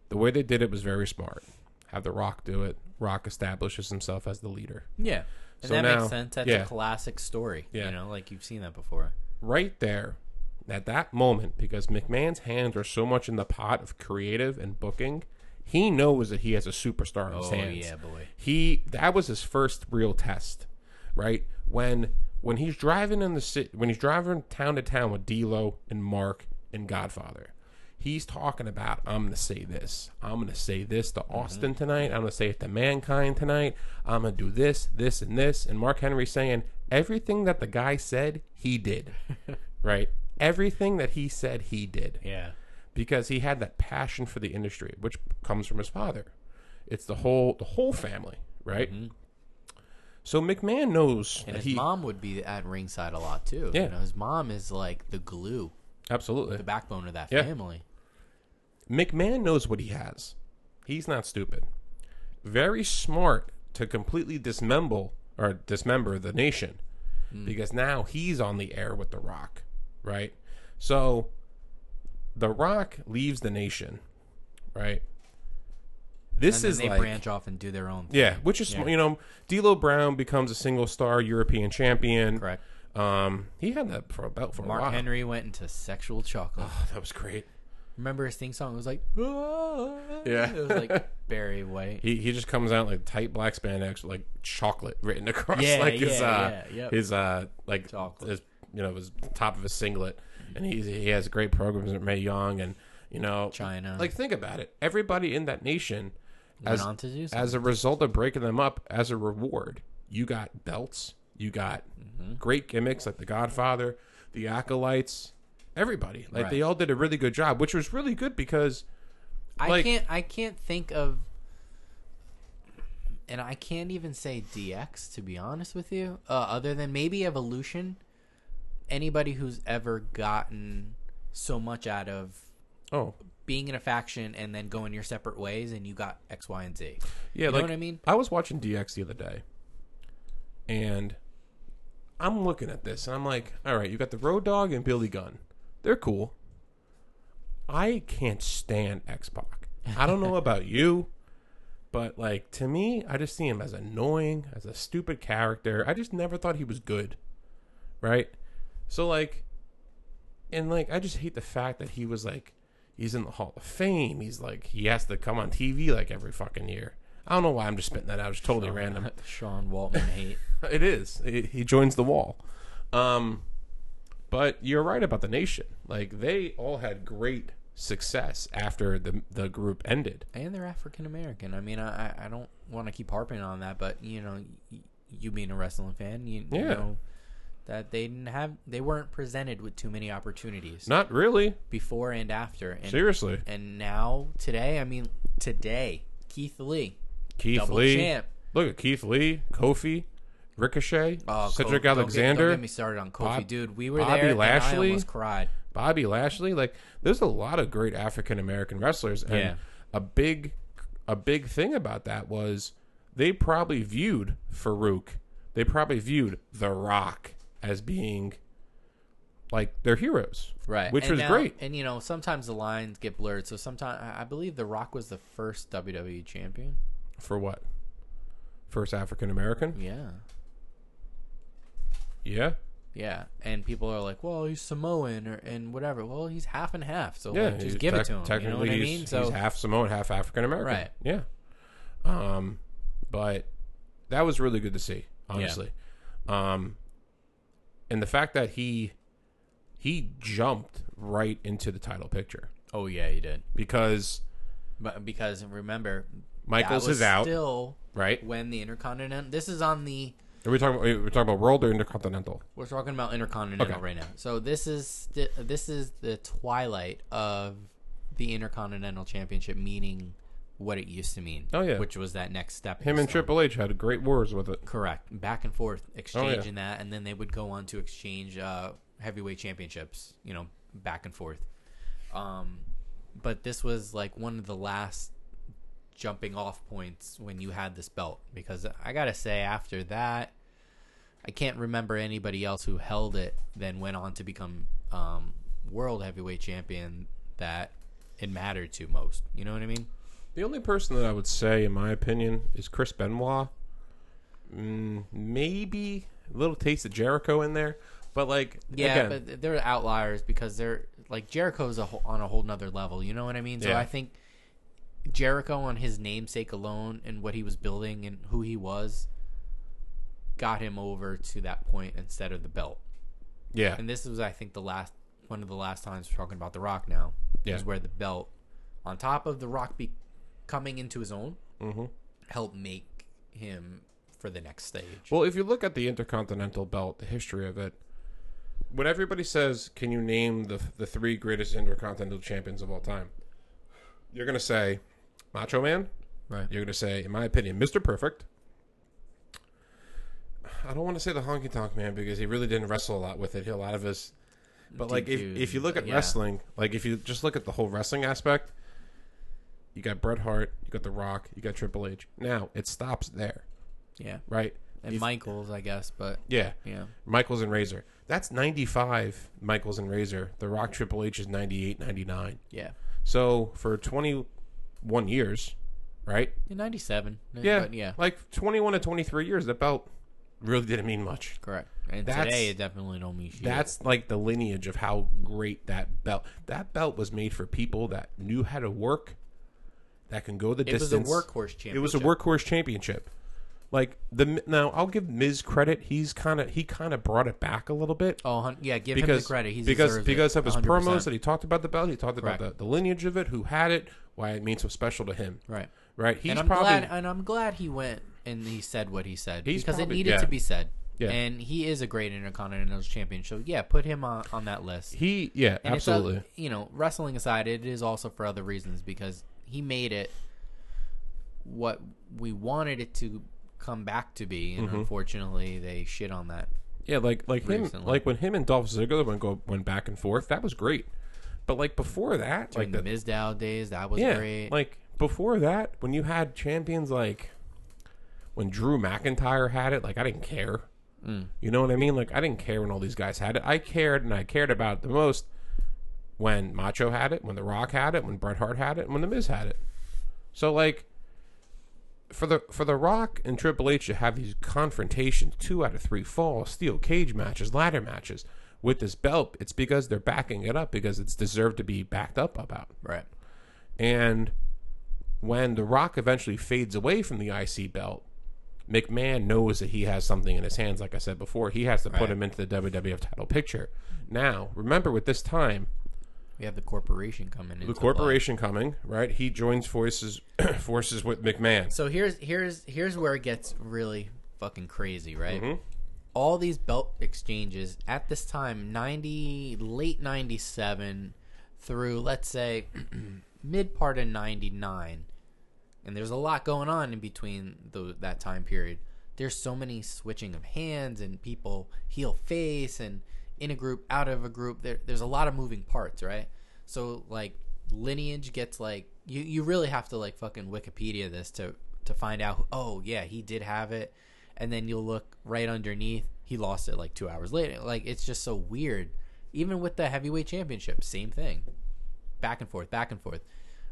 The way they did it was very smart. Have the Rock do it. Rock establishes himself as the leader. Yeah. And So that now- makes sense. That's yeah. a classic story. Yeah. You know, like you've seen that before. right there at that moment because McMahon's hands are so much in the pot of creative and booking. He knows that he has a superstar in his Oh hands. yeah, boy. He that was his first real test, right? When when he's driving in the city, when he's driving town to town with D'Lo and Mark and Godfather, he's talking about I'm gonna say this, I'm gonna say this to mm-hmm. Austin tonight, I'm gonna say it to Mankind tonight, I'm gonna do this, this, and this, and Mark Henry saying everything that the guy said he did, right? Everything that he said he did Yeah. because he had that passion for the industry, which comes from his father. It's the whole the whole family, right? So McMahon knows Mm-hmm. And that his he mom would be at ringside a lot too. Yeah. You know, his mom is like the glue, absolutely the backbone of that Yeah. family. McMahon knows what he has. He's not stupid. Very smart to completely dismember or dismember the nation Hmm. because now he's on the air with The Rock, right? So The Rock leaves the nation, right? This and then is they like branch off and do their own. Thing. Yeah, which is Yeah. you know, D'Lo Brown becomes a single star European champion. Correct. Um, he had that for a belt for Mark a while. Henry went into sexual chocolate. Oh, that was great. Remember his theme song? It was like, "Ah." Yeah. it was like Barry White. He he just comes out like tight black spandex with like chocolate written across Yeah, like his yeah, uh yeah, yep. his uh like Chocolate. his you know was top of his singlet, and he's he has great programs at Mae Young and you know Chyna. Like think about it, everybody in that nation, as on to do as a result of breaking them up as a reward, you got belts, you got Mm-hmm. great gimmicks like the Godfather, the Acolytes, everybody. Like Right. they all did a really good job, which was really good because I like- can't. I can't think of, and I can't even say DX to be honest with you. Uh, other than maybe Evolution, anybody who's ever gotten so much out of oh being in a faction and then going your separate ways, and you got X, Y, and Z. yeah, You know like what I mean? I was watching DX the other day, and I'm looking at this and I'm like, all right, you got the Road Dog and Billy Gunn, they're cool. I can't stand X Pac. I don't know about you, But like to me, I just see him as annoying, as a stupid character. I just never thought he was good. Right? So like and like I just hate the fact that he was like he's in the Hall of Fame. He's like he has to come on TV like every fucking year. I don't know why I'm just spitting that out. It's totally random. Sean Waltman hate. It is. He, he joins the wall. Um, but you're right about the nation. Like they all had great success after the the group ended. and they're African American. I mean, I I- don't want to keep harping on that, but you know, you being a wrestling fan, you, you know that they didn't have, they weren't presented with too many opportunities Not really. before and after. And, Seriously, and now today, I mean, today, Keith Lee, Keith double Lee. champ. Look at Keith Lee, Kofi, Ricochet, Oh, Cedric don't get- Alexander, Don't get, me started on Kofi, Bob- dude. We were Bobby there, and I Lashley. almost cried. Bobby Lashley. Like there's a lot of great African American wrestlers, and Yeah. a big a big thing about that was they probably viewed Faarooq, they probably viewed The Rock as being like their heroes, Right, Which and was now- great. And you know, sometimes the lines get blurred. So sometimes I believe The Rock was the first WWE champion. For what? First African American? Yeah. Yeah. Yeah, and people are like, "Well, he's Samoan or and whatever." Well, he's half and half, so Yeah. like, just give it to him. You Technically, know what I mean? So he's half Samoan, half African American. Right. Yeah. Um, but that was really good to see, honestly. Um, and the fact that he he jumped right into the title picture oh yeah, he did. because But because remember, Michaels that was is out, Still, right? when the Intercontinental. This is on the. Are we talking? We're talking about World or Intercontinental? We're talking about Intercontinental Okay. right now. So this is this is the twilight of the Intercontinental Championship, meaning what it used to mean. Oh, yeah. which was that next step. Him and Triple H had great wars with it. Correct. Back and forth, Oh, yeah. exchanging that, and then they would go on to exchange uh, heavyweight championships. You know, back and forth. Um, but this was like one of the last jumping off points when you had this belt because I gotta say after that, I can't remember anybody else who held it then went on to become um, world heavyweight champion that it mattered to most. You know what I mean? The only person that I would say, in my opinion, is Chris Benoit. Mm, maybe a little taste of Jericho in there, but like Yeah, again, but they're outliers because they're like Jericho's a whole, on a whole nother level. You know what I mean? So Yeah. I think Jericho, on his namesake alone and what he was building and who he was, got him over to that point instead of the belt. yeah, And this was, I think, the last one of the last times we're talking about the Rock. Now Yeah. is where the belt, on top of the Rock be coming into his own, Mhm. helped make him for the next stage. Well, if you look at the Intercontinental Belt, the history of it, when everybody says, "Can you name the the three greatest Intercontinental champions of all time?" You're gonna say Macho Man. right. You're gonna say, in my opinion, Mr. Perfect. I don't want to say the Honky Tonk Man because he really didn't wrestle a lot with it. He A lot of his, but like if if you look at yeah. wrestling, like if you just look at the whole wrestling aspect, you got Bret Hart, you got The Rock, you got Triple H. Now it stops there, Yeah. right? And Michaels, I guess, but yeah, yeah. Michaels and Razor. That's 95 Michaels and Razor. The Rock Triple H is 98, 99. Yeah. So for 21 years, right? In 97. Yeah. But yeah. Like 21 to 23 years, that belt really didn't mean much. Correct. And That's- today it definitely don't mean shit. That's like the lineage of how great that belt. That belt was made for people that knew how to work, that can go the distance. it was a workhorse championship. It was a workhorse championship. Like the now, I'll give Miz credit. He's kind of he kind of brought it back a little bit. Oh, yeah. Give because him the credit. He because because it, of his 100%. promos that he talked about the belt. He talked about Correct. the, the lineage of it, who had it, why it means so special to him. Right. Right? He's and I'm probably glad. And I'm glad he went and he said what he said He's because probably- it needed yeah. to be said. Yeah. And he is a great Intercontinental champion. So yeah, put him on on that list. he yeah And absolutely. you know, wrestling aside, it is also for other reasons because he made it what we wanted it to come back to be, Mm-hmm. and unfortunately, they shit on that. Yeah, like like him, like when him and Dolph Ziggler went go went back and forth. That was great. But like before that, During like the Mizdow days, that was yeah, great. like before that, when you had champions like when Drew McIntyre had it, like I didn't care. Mm. You know what I mean? Like I didn't care when all these guys had it. I cared, and I cared about the most when Macho had it, when The Rock had it, when Bret Hart had it, and when The Miz had it. So like, for the for the Rock and Triple H to have these confrontations, two out of three falls, steel cage matches, ladder matches with this belt, it's because they're backing it up because it's deserved to be backed up about. Right. And when The Rock eventually fades away from the IC belt, McMahon knows that he has something in his hands. Like I said before, he has to put Right. him into the WWF title picture. Now, remember, with this time, We have the corporation coming in. the corporation coming, right? He joins forces forces with McMahon. So here's here's here's where it gets really fucking crazy, right? Mm-hmm. All these belt exchanges at this time, ninety late ninety seven through let's say mid part of ninety nine, and there's a lot going on in between the, that time period. There's so many switching of hands and people heel face and in a group out of a group. There, there's a lot of moving parts, right? So like lineage gets like you you really have to like fucking Wikipedia this to to find out. Oh yeah, he did have it, and then you'll look right underneath. He lost it like two hours later. Like it's just so weird. Even with the heavyweight championship, same thing. Back and forth, back and forth.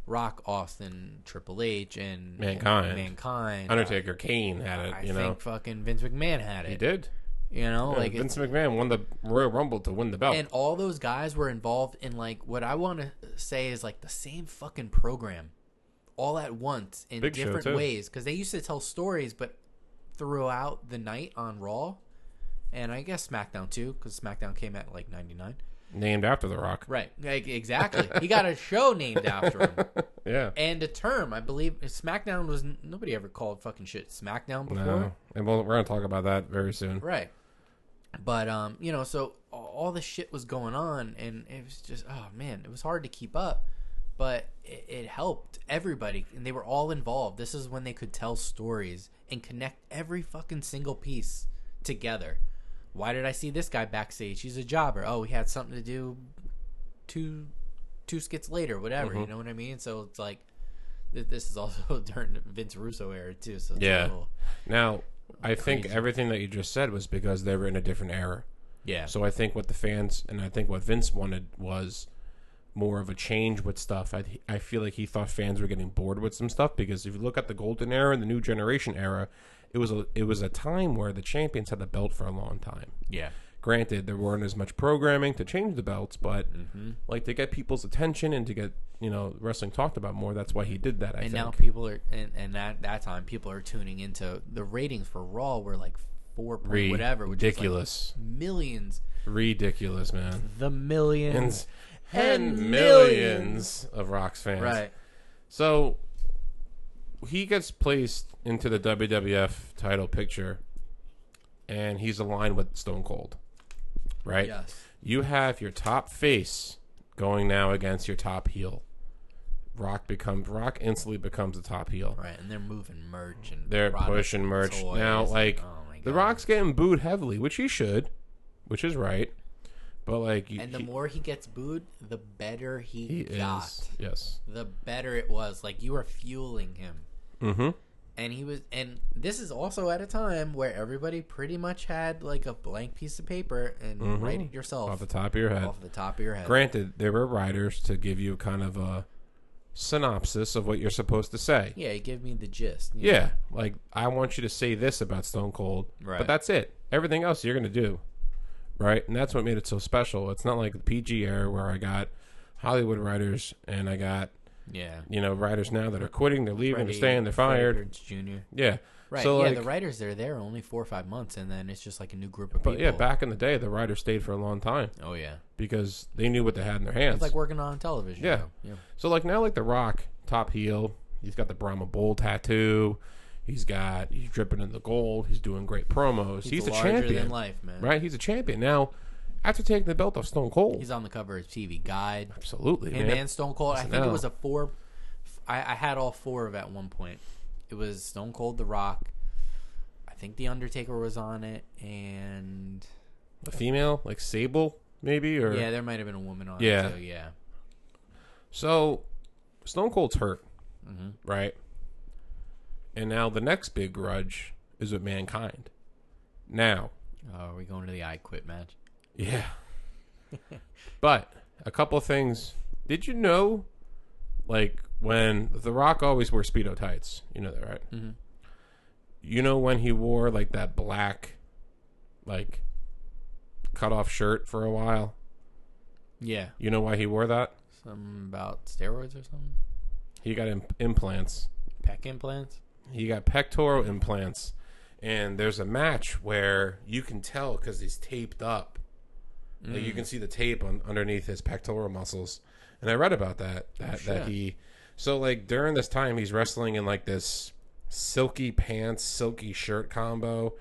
Rock, Austin, Triple H, and Mankind. Mankind. Undertaker, Kane had I, it. I you think know, fucking Vince McMahon had it. he did. You know, Yeah, like Vince McMahon won the Royal Rumble to win the belt. and all those guys were involved in like what I want to say is like the same fucking program, all at once in Big different ways because they used to tell stories, but throughout the night on Raw, and I guess SmackDown too, because SmackDown came at like ninety nine. named after The Rock. Right, like, exactly. he got a show named after him Yeah. and a term. I believe SmackDown was nobody ever called fucking shit SmackDown before. No. And we'll, we're going to talk about that very soon. Right. But um, you know, so all this shit was going on, and it was just, oh man, it was hard to keep up. But it, it helped everybody, and they were all involved. This is when they could tell stories and connect every fucking single piece together. Why did I see this guy backstage? He's a jobber. Oh, he had something to do two two skits later, whatever. You know what I mean? So it's like this is also during the Vince Russo era too. So it's Yeah. little- Now, I think Crazy. everything that you just said was because they were in a different era. yeah. So I think what the fans and I think what Vince wanted was more of a change with stuff. I I feel like he thought fans were getting bored with some stuff because if you look at the golden era and the new generation era, it was a it was a time where the champions had the belt for a long time. yeah. Granted, there weren't as much programming to change the belts, but mm-hmm. like to get people's attention and to get you know wrestling talked about more. That's why he did that. I and think. now people are and, and that that time people are tuning into the ratings for Raw were like four point whatever, which ridiculous, is like millions, ridiculous, man. the millions, And, And and millions of Rock's fans. right? So he gets placed into the WWF title picture, and he's aligned with Stone Cold. Right? Yes, You have your top face going now against your top heel. Rock becomes Rock instantly becomes the top heel. right, and they're moving merch and They're pushing merch toys. now. Like Oh the Rock's getting booed heavily, which he should, which is right. But like, you, and the he, more he gets booed, the better he, he got. is, yes. The better it was. Like you were fueling him. Mm-hmm. And he was and this is also at a time where everybody pretty much had like a blank piece of paper and write it yourself Mm-hmm. Off the top of your head. off the top of your head. Granted, there were writers to give you kind of a synopsis of what you're supposed to say. Yeah, give me the gist. Yeah, like I want you to say this about Stone Cold, Right. but that's it. Everything else you're gonna do, right? And that's what made it so special. It's not like the PG era where I got Hollywood writers and I got know? Yeah. you know writers now that are quitting, they're leaving, they're staying, they're fired. Jr. Yeah, Right. So yeah, like, the writers they're there only four or five months, and then it's just like a new group of but people. yeah, back in the day, the writers stayed for a long time Oh yeah, because they knew what they had in their hands. it's like working on television. Yeah. yeah. So like now, like the Rock, top heel. He's got the Brahma Bull tattoo. He's got he's dripping in the gold. He's doing great promos. He's, a larger champion, life, man. right? He's a champion now. After taking the belt off Stone Cold, He's on the cover of TV Guide. absolutely Him man. and Stone Cold. I think it was a four. I, I had all four of at one point. It was Stone Cold, The Rock. I think The Undertaker was on it, and a female like Sable, maybe or yeah, there might have been a woman on Yeah. it too. Yeah, so. Stone Cold's hurt, Mm-hmm. right? And now the next big grudge is with mankind. Now, oh, are we going to the I Quit match? Yeah. but a couple of things. Did you know, like when The Rock always wore speedo tights? You know that, right? Mm-hmm. you know when he wore like that black, like, cut off shirt for a while. Yeah. You know why he wore that? Something about steroids or something. He got Im- implants. Pec implants. He got pectoral implants, and there's a match where you can tell because he's taped up. Like you can mm. see the tape on underneath his pectoral muscles, and I read about that. That that he, so like during this time he's wrestling in like this silky pants, silky shirt combo,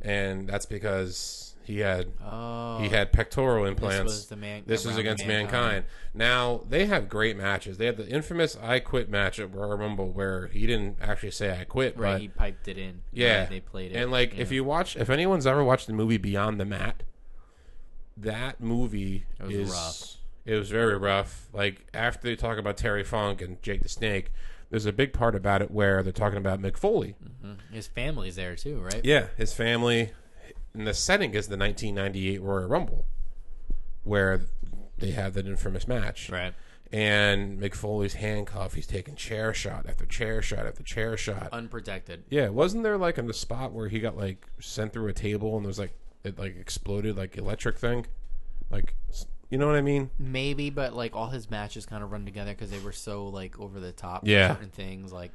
and that's because he had Oh. he had pectoral implants. was the man- This was against Mankind. mankind. Now they have great matches. They have the infamous "I Quit" match at Royal Rumble, where he didn't actually say "I quit," Right. but he piped it in. yeah, They played it. And like, if you watch, if anyone's ever watched the movie Beyond the Mat, that movie was is rough. it was very rough. Like after they talk about Terry Funk and Jake the Snake, there's a big part about it where they're talking about Mick Foley. Mm-hmm. his family's there too, right? Yeah, his family. And the setting is the 1998 Royal Rumble, where they have that infamous match. Right. And Mick Foley's handcuffed. He's taking chair shot after chair shot after chair shot. Unprotected. Yeah, wasn't there like in the spot where he got like sent through a table and there's like it like exploded like electric thing, like you know what I mean? Maybe, but like all his matches kind of run together because they were so like over the top. Yeah. Certain things like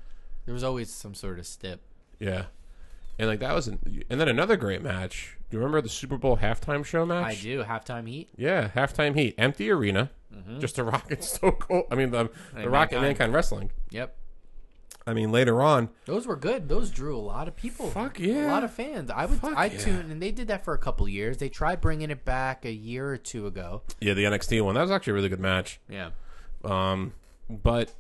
there was always some sort of stip. Yeah, and like that was an, and then another great match. Do you remember the Super Bowl halftime show match? I do halftime heat. Yeah, halftime heat, empty arena, mm-hmm. just a Rocket Stone Cold. I mean the the And Rock and Mankind. Mankind wrestling. Yep. I mean later on, Those were good. Those drew a lot of people. Fuck yeah, A lot of fans. I would. Fuck I yeah. tuned, and they did that for a couple years. They tried bringing it back a year or two ago. yeah, the NXT one that was actually a really good match. Yeah. Um, but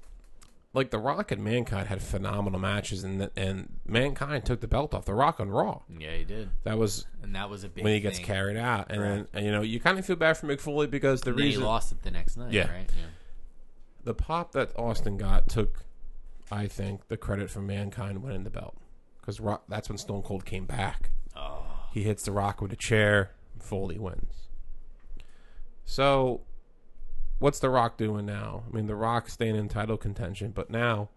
like the Rock and Mankind had phenomenal matches, and the, and Mankind took the belt off the Rock on Raw. Yeah, he did, That was and that was a big. when he gets thing. carried out, and then and, you know you kind of feel bad for Mick Foley because the And then he lost it the next night. Yeah. Right. Yeah. the pop that Austin got took, I think, the credit for Mankind winning the belt because that's when Stone Cold came back. Oh. He hits the Rock with a chair. Foley wins. So, what's the Rock doing now? I mean, the Rock's staying in title contention, but now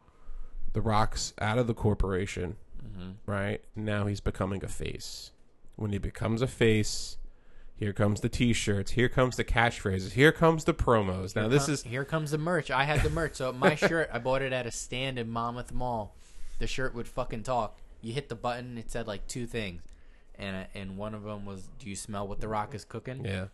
the Rock's out of the corporation, mm-hmm. right? Now he's becoming a face. When he becomes a face, here comes the T-shirts. Here comes the catchphrases. Here comes the promos. Now this Come- is here comes the merch. I had the merch. So my shirt, I bought it at a stand in Monmouth Mall. The shirt would fucking talk. You hit the button, it said like two things, and and one of them was, "Do you smell what the Rock is cooking?" yeah.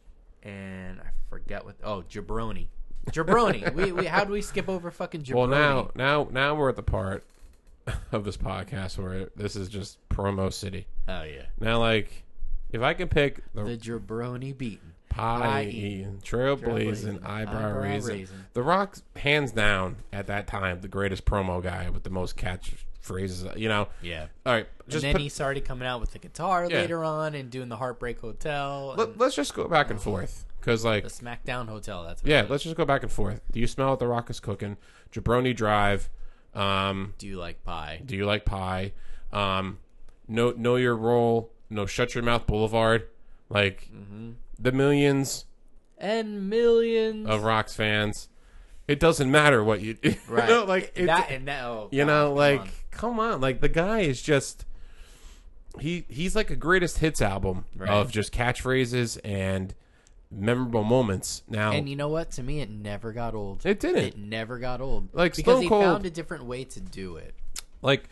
And I forget what. Oh, jabroni, jabroni. we, we how do we skip over fucking jabroni? Well, now now now we're at the part of this podcast where this is just promo city. oh yeah, Now, like, if I can pick the, the jabroni beaten. pie eating, trailblazing, eyebrow, eyebrow raising, raising. The Rock's hands down at that time the greatest promo guy with the most catch phrases. You know. Yeah. All right, And then put, he started coming out with the guitar Yeah. later on and doing the Heartbreak Hotel, and let, let's just go back and forth because like the SmackDown Hotel. That's what yeah, let's just go back and forth. Do you smell what the Rock is cooking? Jabroni Drive. Um, Do you like pie? do you like pie? Um, know know your role. No, shut your mouth. Boulevard. Like Mm-hmm. the millions And millions. of Rocks fans. It doesn't matter what you, you right. know, like it's, that and that. Oh, you God, know, come like on. come on, like the guy is just he he's like a greatest hits album Right. of just catchphrases and memorable moments. Now And you know what? To me, it never got old. it didn't It never got old. Like, because Stone he Cold- found a different way to do it. like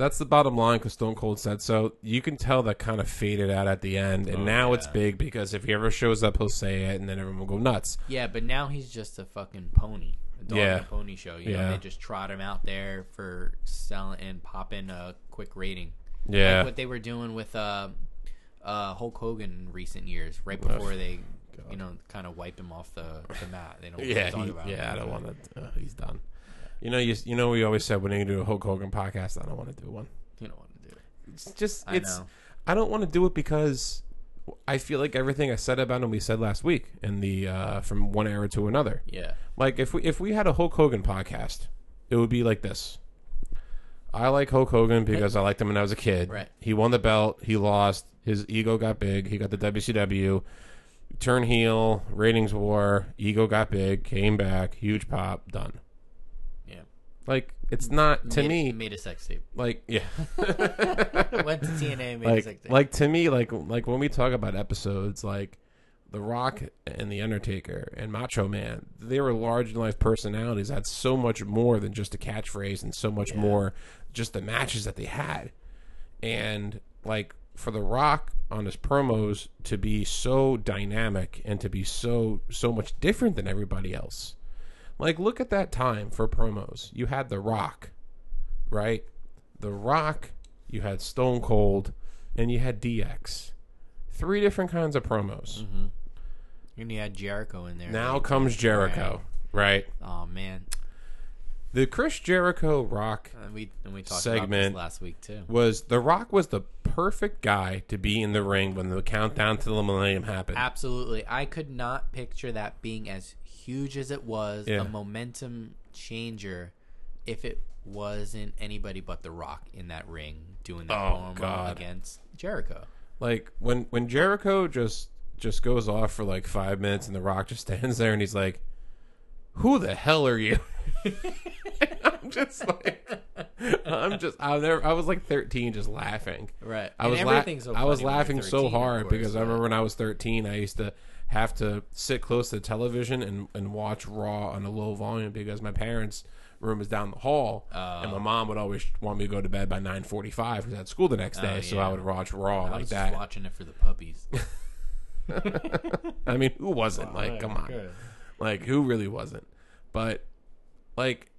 that's the bottom line because Stone Cold said so. You can tell that kind of faded out at the end, and Oh, now it's yeah. big because if he ever shows up, he'll say it, and then everyone will go nuts. Yeah, but now he's just a fucking pony. A dog Yeah. and a pony show. You Yeah. know, they just trot him out there for selling and popping a quick rating. Yeah, Like what they were doing with uh, uh, Hulk Hogan in recent years, right before they, you know, kind of wiped him off the, the mat. They don't yeah, talk he- about yeah. I don't want to. Uh, he's done. You know, you you know, we always said when you do a Hulk Hogan podcast, I don't want to do one. You don't want to do it. It's just I it's. know. I don't want to do it because I feel like everything I said about him we said last week in the uh, from one era to another. Yeah. Like if we if we had a Hulk Hogan podcast, it would be like this. I like Hulk Hogan because I liked him when I was a kid. Right. He won the belt. He lost. His ego got big. He got the WCW. Turn heel. Ratings war. Ego got big. Came back. Huge pop. Done. Yeah. Like it's not to made, me made a sex tape. like yeah. Went to TNA made a sex like tape. like to me like like when we talk about episodes like the rock and the undertaker and macho man they were large in life personalities had so much more than just a catchphrase and so much more just the matches that they had and like for the rock on his promos to be so dynamic and to be so so much different than everybody else like look at that time for promos. You had the rock right? The rock you had stone cold and you had dx three different kinds of promos. Mm-hmm. And you had Jericho in there. now like, comes jericho right. Oh man, the chris jericho rock and we and we talked Segment. about this last week too. was the rock was the perfect guy to be in the ring when the countdown to the millennium happened. Absolutely, I could not picture that being as huge as it was, Yeah. a momentum changer, if it wasn't anybody but The Rock in that ring doing that Oh, promo God. against Jericho. like when when Jericho just just goes off for like five minutes and the Rock just stands there and he's like, "Who the hell are you?" I'm just like, I'm just I never I was like 13 just laughing. Right, I And was la- so I was funny when you're laughing so 13, of hard because I remember when I was 13 I used to have to sit close to the television and, and watch Raw on a low volume because my parents' room is down the hall and my Oh. mom would always want me to go to bed by 9:45 because I had school the next oh, day Oh, so. I would watch Raw I like was that. just watching it for the puppies. I mean, who wasn't? Like, come on. Like, who really wasn't? But, like,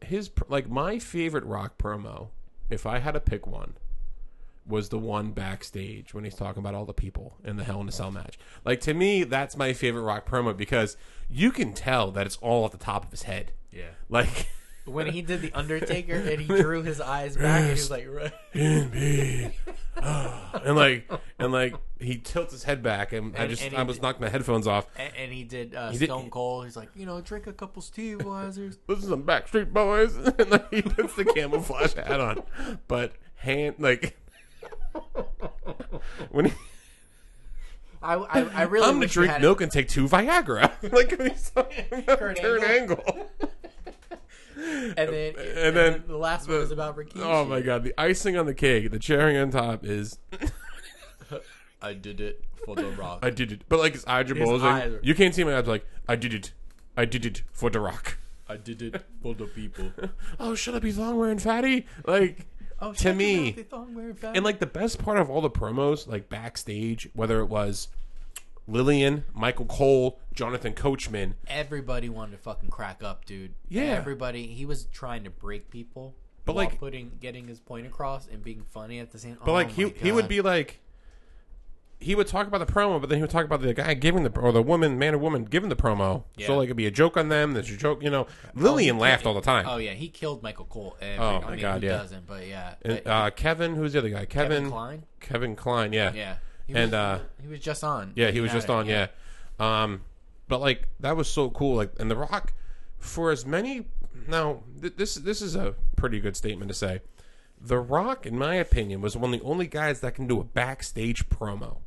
his, like, my favorite rock promo, if I had to pick one, was the one backstage when he's talking about all the people in the Hell in a Cell match. Like, to me, that's my favorite rock promo because you can tell that it's all at the top of his head. Yeah. Like, When he did the Undertaker and he drew his eyes back and he was like, right. in me. and like, and like, he tilts his head back, and, I just, and I was did- knocking my headphones off. And, and he did uh, He did- Stone Cold. He's like, you know, drink a couple Steve Weisers. this is some Backstreet Boys, and like he puts the camouflage hat on, but hand like when he, I, I, I really I'm gonna wish we drink had milk and take two Viagra, like when he's talking about Kurt Kurt Angle. Angle. And then, And then the last one the- was about Rikishi. Oh my god, the icing on the cake, the cherry on top is I did it for the Rock. I did it, but like his eyes are His bulging. eyes are- You can't see my eyes. Like I did it, I did it for the Rock. I did it for the people. Oh, should I be thong wearing fatty? Like Oh, to me, and And like the best part of all the promos, like backstage, whether it was Lilian, Michael Cole, Jonathan Coachman, everybody wanted to fucking crack up, dude. Yeah. everybody. He was trying to break people, But, while like- putting getting his point across and being funny at the same. Time. But like oh he he would be like, he would talk about the promo, but then he would talk about the guy giving the or the woman, man or woman giving the promo. Yeah. So like it'd be a joke on them. There's a joke, you know. Lilian laughed all the time. Oh yeah, he killed Michael Cole. Every, Oh, I my mean, God, who yeah. doesn't? But yeah, And, uh, Kevin, who's the other guy? Kevin, Kevin Klein. Kevin Klein, yeah, Yeah, he And, uh, he was just on. Yeah, he was just it, on. Yeah. Um, but like that was so cool. Like, and The Rock, for as many now, th- this this is a pretty good statement to say. The Rock, in my opinion, was one of the only guys that can do a backstage promo.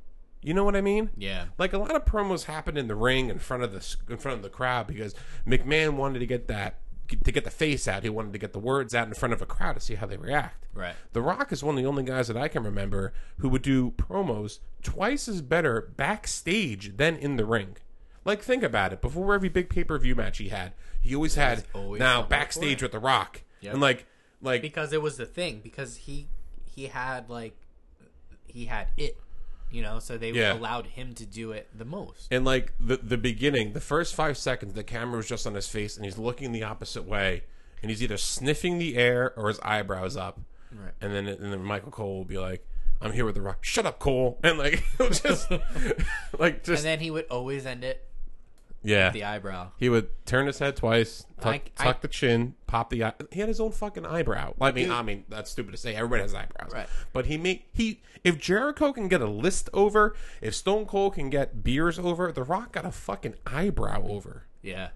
You know what I mean? Yeah. Like a lot of promos happened in the ring in front of the in front of the crowd because McMahon wanted to get that to get the face out. He wanted to get the words out in front of a crowd to see how they react. Right. The Rock is one of the only guys that I can remember who would do promos twice as better backstage than in the ring. Like think about it. Before every big pay per view match he had, he always had always now backstage with the Rock, Yep. and like like because it was the thing because he he had like he had it you know so they Yeah. allowed him to do it the most and like the the beginning, the first five seconds, the camera was just on his face, and he's looking the opposite way, and he's either sniffing the air or his eyebrows up, Right. and then and then Michael Cole will be like. I'm here with the Rock. Shut up, Cole. And like, just like just and then he would always end it yeah. the eyebrow He would turn his head twice, tuck, I- tuck I- the chin, pop the eye. He had his own fucking eyebrow. I mean, I mean that's stupid to say. Everybody has eyebrows, Right. But he made he if Jericho can get a list over, if Stone Cold can get beers over, The Rock got a fucking eyebrow over. yeah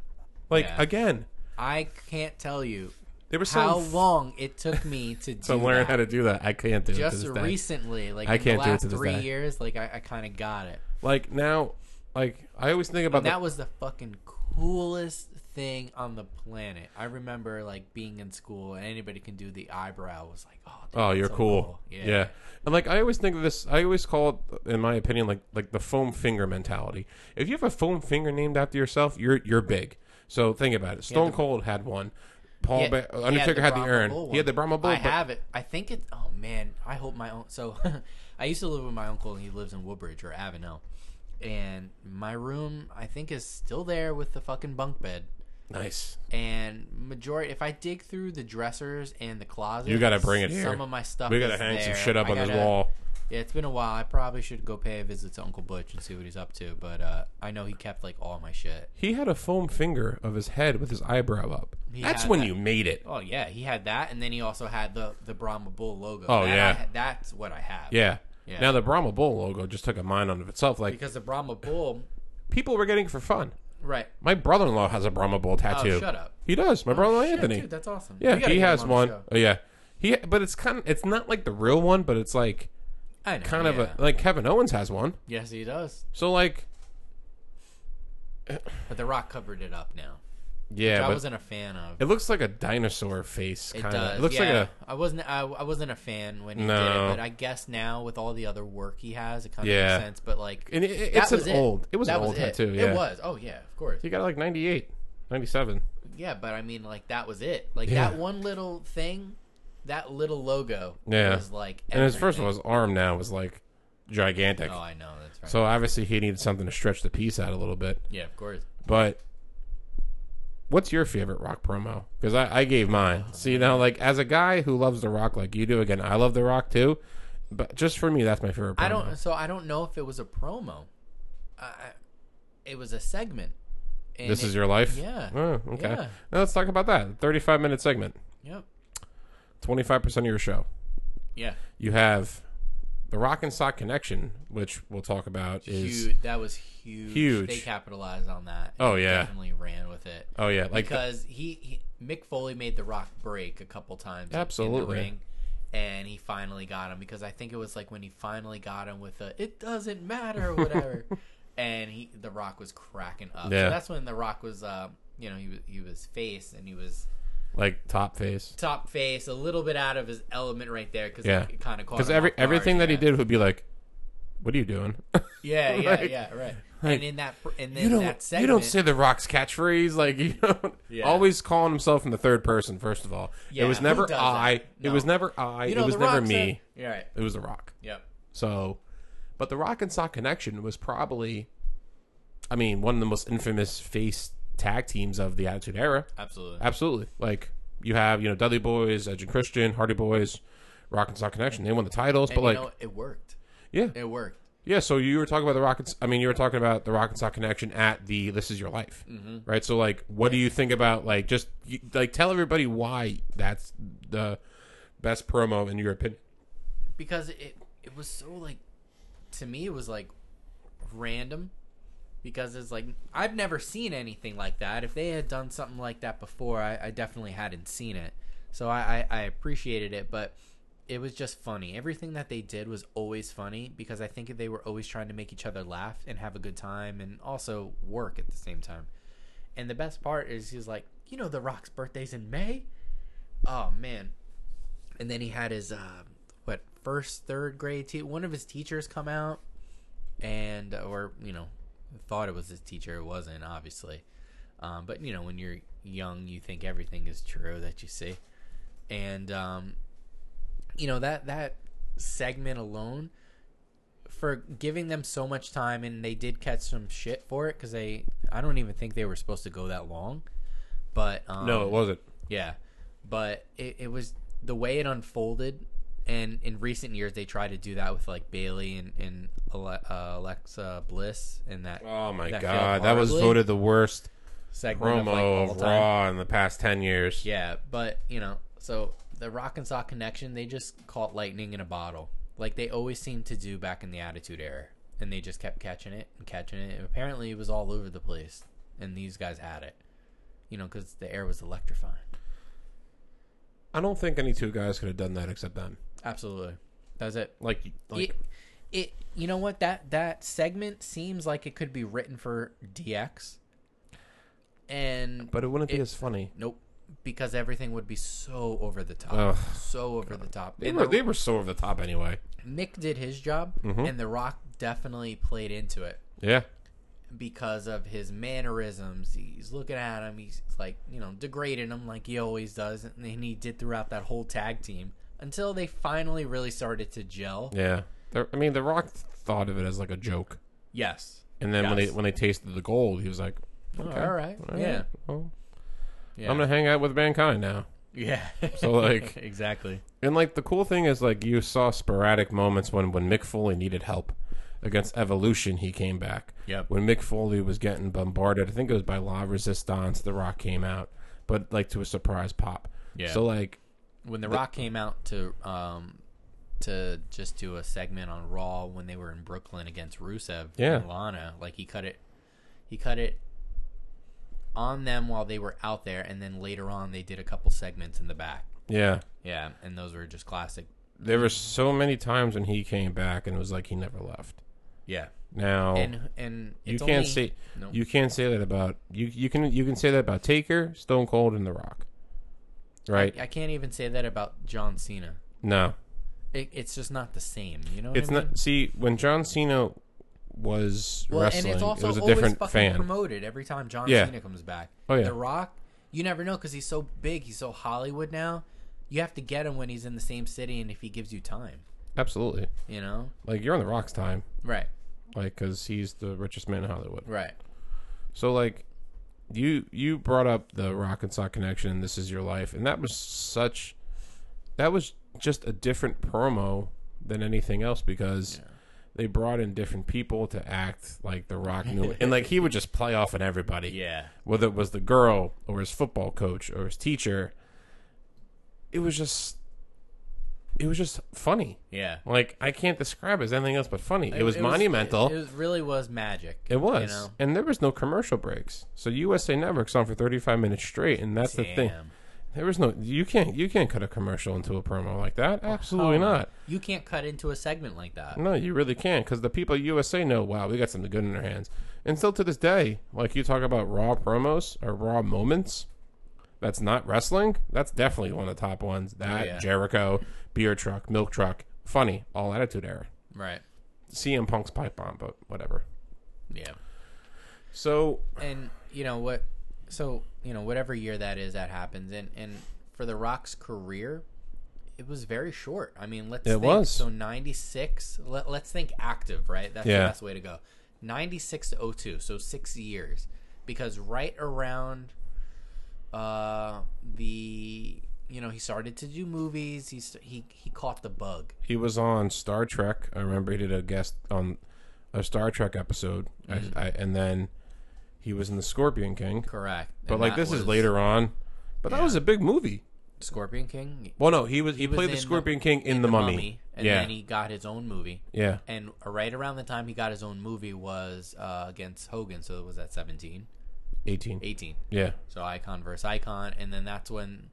Like Yeah. again, i can't tell you they were so how long it took me to do to learn that. how to do that. I can't do it to just this day. recently like I in can't the do it last to this three day. years like i, I kind of got it Like now, like I always think about And the, that was the fucking coolest thing on the planet. I remember like being in school and anybody can do the eyebrow was like, oh, dude, Oh, you're so cool. Yeah. And like I always think of this I always call it in my opinion like like the foam finger mentality. If you have a foam finger named after yourself, you're you're big. So think about it. Stone the- Cold had one. Paul had- ba- Undertaker had the, Brahma urn. Bull He had the Brahma Bull. I but- have it. I think it. Oh man, I hope my own. So I used to live with my uncle, and he lives in Woodbridge or Avenel. And my room, I think, is still there with the fucking bunk bed. Nice. And majority, if I dig through the dressers and the closet, You gotta bring it here. Some of my stuff. We gotta is hang some shit up I on this gotta- wall. Yeah, it's been a while. I probably should go pay a visit to Uncle Butch and see what he's up to. But uh, I know he kept like all my shit. He had a foam finger of his head with his eyebrow up. He That's when that. you made it. Oh yeah, he had that, and then he also had the the Brahma Bull logo. Oh, That yeah. I- that's what I have. Yeah. Yeah. Now the Brahma Bull logo just took a mind on itself. Like because the Brahma Bull, people were getting it for fun. right? My brother-in-law has a Brahma Bull oh, tattoo. Oh, shut up. He does. My oh, brother-in-law Shit, Anthony. dude, that's awesome. Yeah, he has on one. Oh, yeah, he. But it's kind of. It's not like the real one, but it's like I know. kind of a like Kevin Owens has one. yes, he does. So like, But The Rock covered it up now. Yeah, which I wasn't a fan of. it looks like a dinosaur face. It Kind does. of. It looks yeah. like I wasn't. I, I wasn't a fan when he did it, but I guess now with all the other work he has, it kind of Yeah. makes sense. But like. And it, it- it's an it. old. It was that an old was it. tattoo. Yeah, It was. Oh yeah, of course. He got like 98, 97. Yeah, but I mean, like that was it. Like Yeah. that one little thing, that little logo Yeah. was like. And his first everything. his arm now was like gigantic. Oh, I know that's right. So obviously he needed something to stretch the piece out a little bit. yeah, of course. But what's your favorite rock promo? Because I, I gave mine. See now, like as a guy who loves the rock like you do, again, I love the rock too. But just for me, that's my favorite. Promo. I don't. So I don't know if it was a promo. I- it was a segment. This it- is your life. Yeah. Oh, okay. Yeah. Now let's talk about that. Thirty-five minute segment. Yep. Twenty-five percent of your show. Yeah. You have the Rock and Sock connection, which we'll talk about. Is huge. That was huge. Huge. They capitalized on that. Oh, yeah. Definitely ran with it. oh yeah, like because he, he Mick Foley made the Rock break a couple times Absolutely. the ring, and he finally got him because I think it was like when he finally got him with the "it doesn't matter" or whatever, and he the Rock was cracking up. Yeah. So that's when the Rock was, uh, you know, he was he was face and he was like top face. top face, a little bit out of his element right there because Yeah. it kind of Because every everything that he did would be like, "What are you doing?" Yeah, yeah, Like- yeah, right. like, and in that, and then you don't that segment, you don't say the Rock's catchphrase like you don't Yeah. always calling himself in the third person. First of all, Yeah, it was never I. that? It was never I. you know, it was never me. said- yeah, right. It was the Rock. Yep. So, but the Rock and Sock connection was probably, I mean, one of the most infamous face tag teams of the Attitude Era. Absolutely. Absolutely, like you have you know Dudley Boys, Edge and Christian, Hardy Boys, Rock and Sock connection. They won the titles, And but you like know, it worked. yeah, It worked. yeah, so you were talking about the Rockets. I mean, you were talking about the Rock and Sock connection at the "This Is Your Life," Mm-hmm. right? So, like, what do you think about like just you, like tell everybody why that's the best promo in your opinion? because it it was so like to me it was like random because it's like I've never seen anything like that. If they had done something like that before, I, I definitely hadn't seen it, so I, I I appreciated it, but it was just funny. Everything that they did was always funny because I think they were always trying to make each other laugh and have a good time and also work at the same time. And the best part is he's like, you know, The Rock's birthday's in May. Oh man! And then he had his uh, what first third grade te- one of his teachers come out and or you know thought it was his teacher it wasn't obviously. Um, but you know when you're young you think everything is true that you see. And um, you know that that segment alone for giving them so much time and they did catch some shit for it because they i don't even think they were supposed to go that long. But um, no, it wasn't. yeah, but it, it was the way it unfolded, and in recent years they tried to do that with like Bayley and, and uh, Alexa Bliss and that. Oh my that god, that was voted the worst segment of, like, promo of. Raw in the past ten years. Yeah, but you know, so the Rock and Sock connection, they just caught lightning in a bottle, like they always seemed to do back in the Attitude Era, and they just kept catching it and catching it. And apparently, it was all over the place, and these guys had it, you know, because the air was electrifying. I don't think any two guys could have done that except them. Absolutely, that's it. Like, like E- it you know what that that segment seems like it could be written for DX. And But it wouldn't be as funny. nope, because everything would be so over the top, Ugh. so over the top. They were the- they were so over the top anyway. Mick did his job, Mhm. and The Rock definitely played into it Yeah. because of his mannerisms. He's looking at him. He's like, you know, degrading him like he always does, and he did throughout that whole tag team until they finally really started to gel. Yeah. They're- I mean, The Rock thought of it as like a joke, Yes. and then when they when they tasted the gold, he was like, Oh, okay, all right. Yeah. well, yeah. I'm gonna hang out with mankind now. yeah. So, like- exactly. And like the cool thing is like you saw sporadic moments when when Mick Foley needed help against Evolution, he came back. Yep. When Mick Foley was getting bombarded, I think it was by La Resistance, The Rock came out, but like to a surprise pop. Yeah. So like when the, Rock came out to um to just do a segment on Raw when they were in Brooklyn against Rusev Yeah. and Lana, like he cut it he cut it on them while they were out there and then later on they did a couple segments in the back. yeah, Yeah, and those were just classic. there were so many times when he came back and it was like he never left. Yeah. Now And and you it's can't only, say no. you can't say that about you. You can you can say that about Taker, Stone Cold, and The Rock. Right? I, I can't even say that about John Cena. no, It, it's just not the same. You know it's I mean? not. See, when John Cena was Well, wrestling, and it's also it was a always different fucking fan. promoted every time John Yeah. Cena comes back. Oh, yeah. The Rock, you never know because he's so big, he's so Hollywood now. You have to get him when he's in the same city and if he gives you time. Absolutely, You know, like you're on The Rock's time, right, like because he's the richest man in Hollywood. right, So like, you you brought up the Rock and Sock connection. This is your life, and that was such. That was just a different promo than anything else because they brought in different people to act like the Rock knew, and like he would just play off on everybody. yeah, whether it was the girl or his football coach or his teacher. It was just, it was just funny. yeah. Like I can't describe it as anything else but funny. It, was monumental. It, was, really was magic. It was, You know? and there was no commercial breaks. So USA Network's on for thirty five minutes straight, and that's the thing. Damn. There was no you can't you can't cut a commercial into a promo like that. Oh, Absolutely Oh, not. You can't cut into a segment like that. No, you really can't because the people at USA know. Wow, we got something good in our hands. And still to this day, like you talk about raw promos or raw moments. That's not wrestling. That's definitely one of the top ones. Oh, that yeah. Jericho, beer truck, milk truck, funny, all attitude era. Right. CM Punk's pipe bomb, but whatever. Yeah. So and you know what so you know whatever year that is that happens and and for the rock's career it was very short i mean let's It think was. so 96 let, let's think active right that's Yeah. the best way to go 96 to 02 so six years because right around uh, the you know he started to do movies. He he he caught the bug. He was on Star Trek. I remember he did a guest on a Star Trek episode, mm-hmm. I, I, and then he was in the Scorpion King. Correct. But and like this was, is later on. But yeah. that was a big movie. Scorpion King. Well, no, he was he, he played the Scorpion the, King in, in the, the Mummy. Mummy, and yeah. then he got his own movie. Yeah. And right around the time he got his own movie was uh, against Hogan, so it was at seventeen. 18. 18. Yeah. So Icon versus Icon. And then that's when,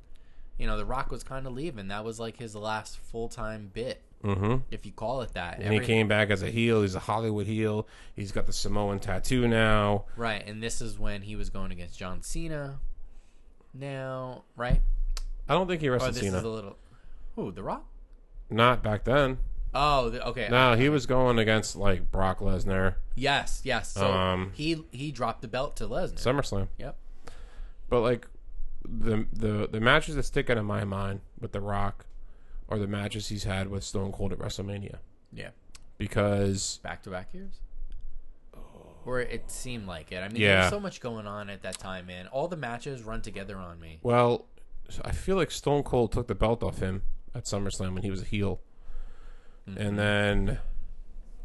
you know, The Rock was kind of leaving. That was like his last full time bit. Mm-hmm. If you call it that, and he came back as a heel. He's a Hollywood heel. He's got the Samoan tattoo now. Right, and this is when he was going against John Cena. Now, right? I don't think he wrestled oh, this Cena. Is a little, who The Rock? Not back then. Oh, the, okay. No, he was going against like Brock Lesnar, Yes, yes. So Um, he he dropped the belt to Lesnar. SummerSlam. yep. But like the the the matches that stick out in my mind with The Rock are the matches he's had with Stone Cold at WrestleMania Yeah. because back to back years? Or it seemed like it. I mean, Yeah. there was so much going on at that time, man. All the matches run together on me. well, I feel like Stone Cold took the belt off him at SummerSlam when he was a heel, and mm-hmm. then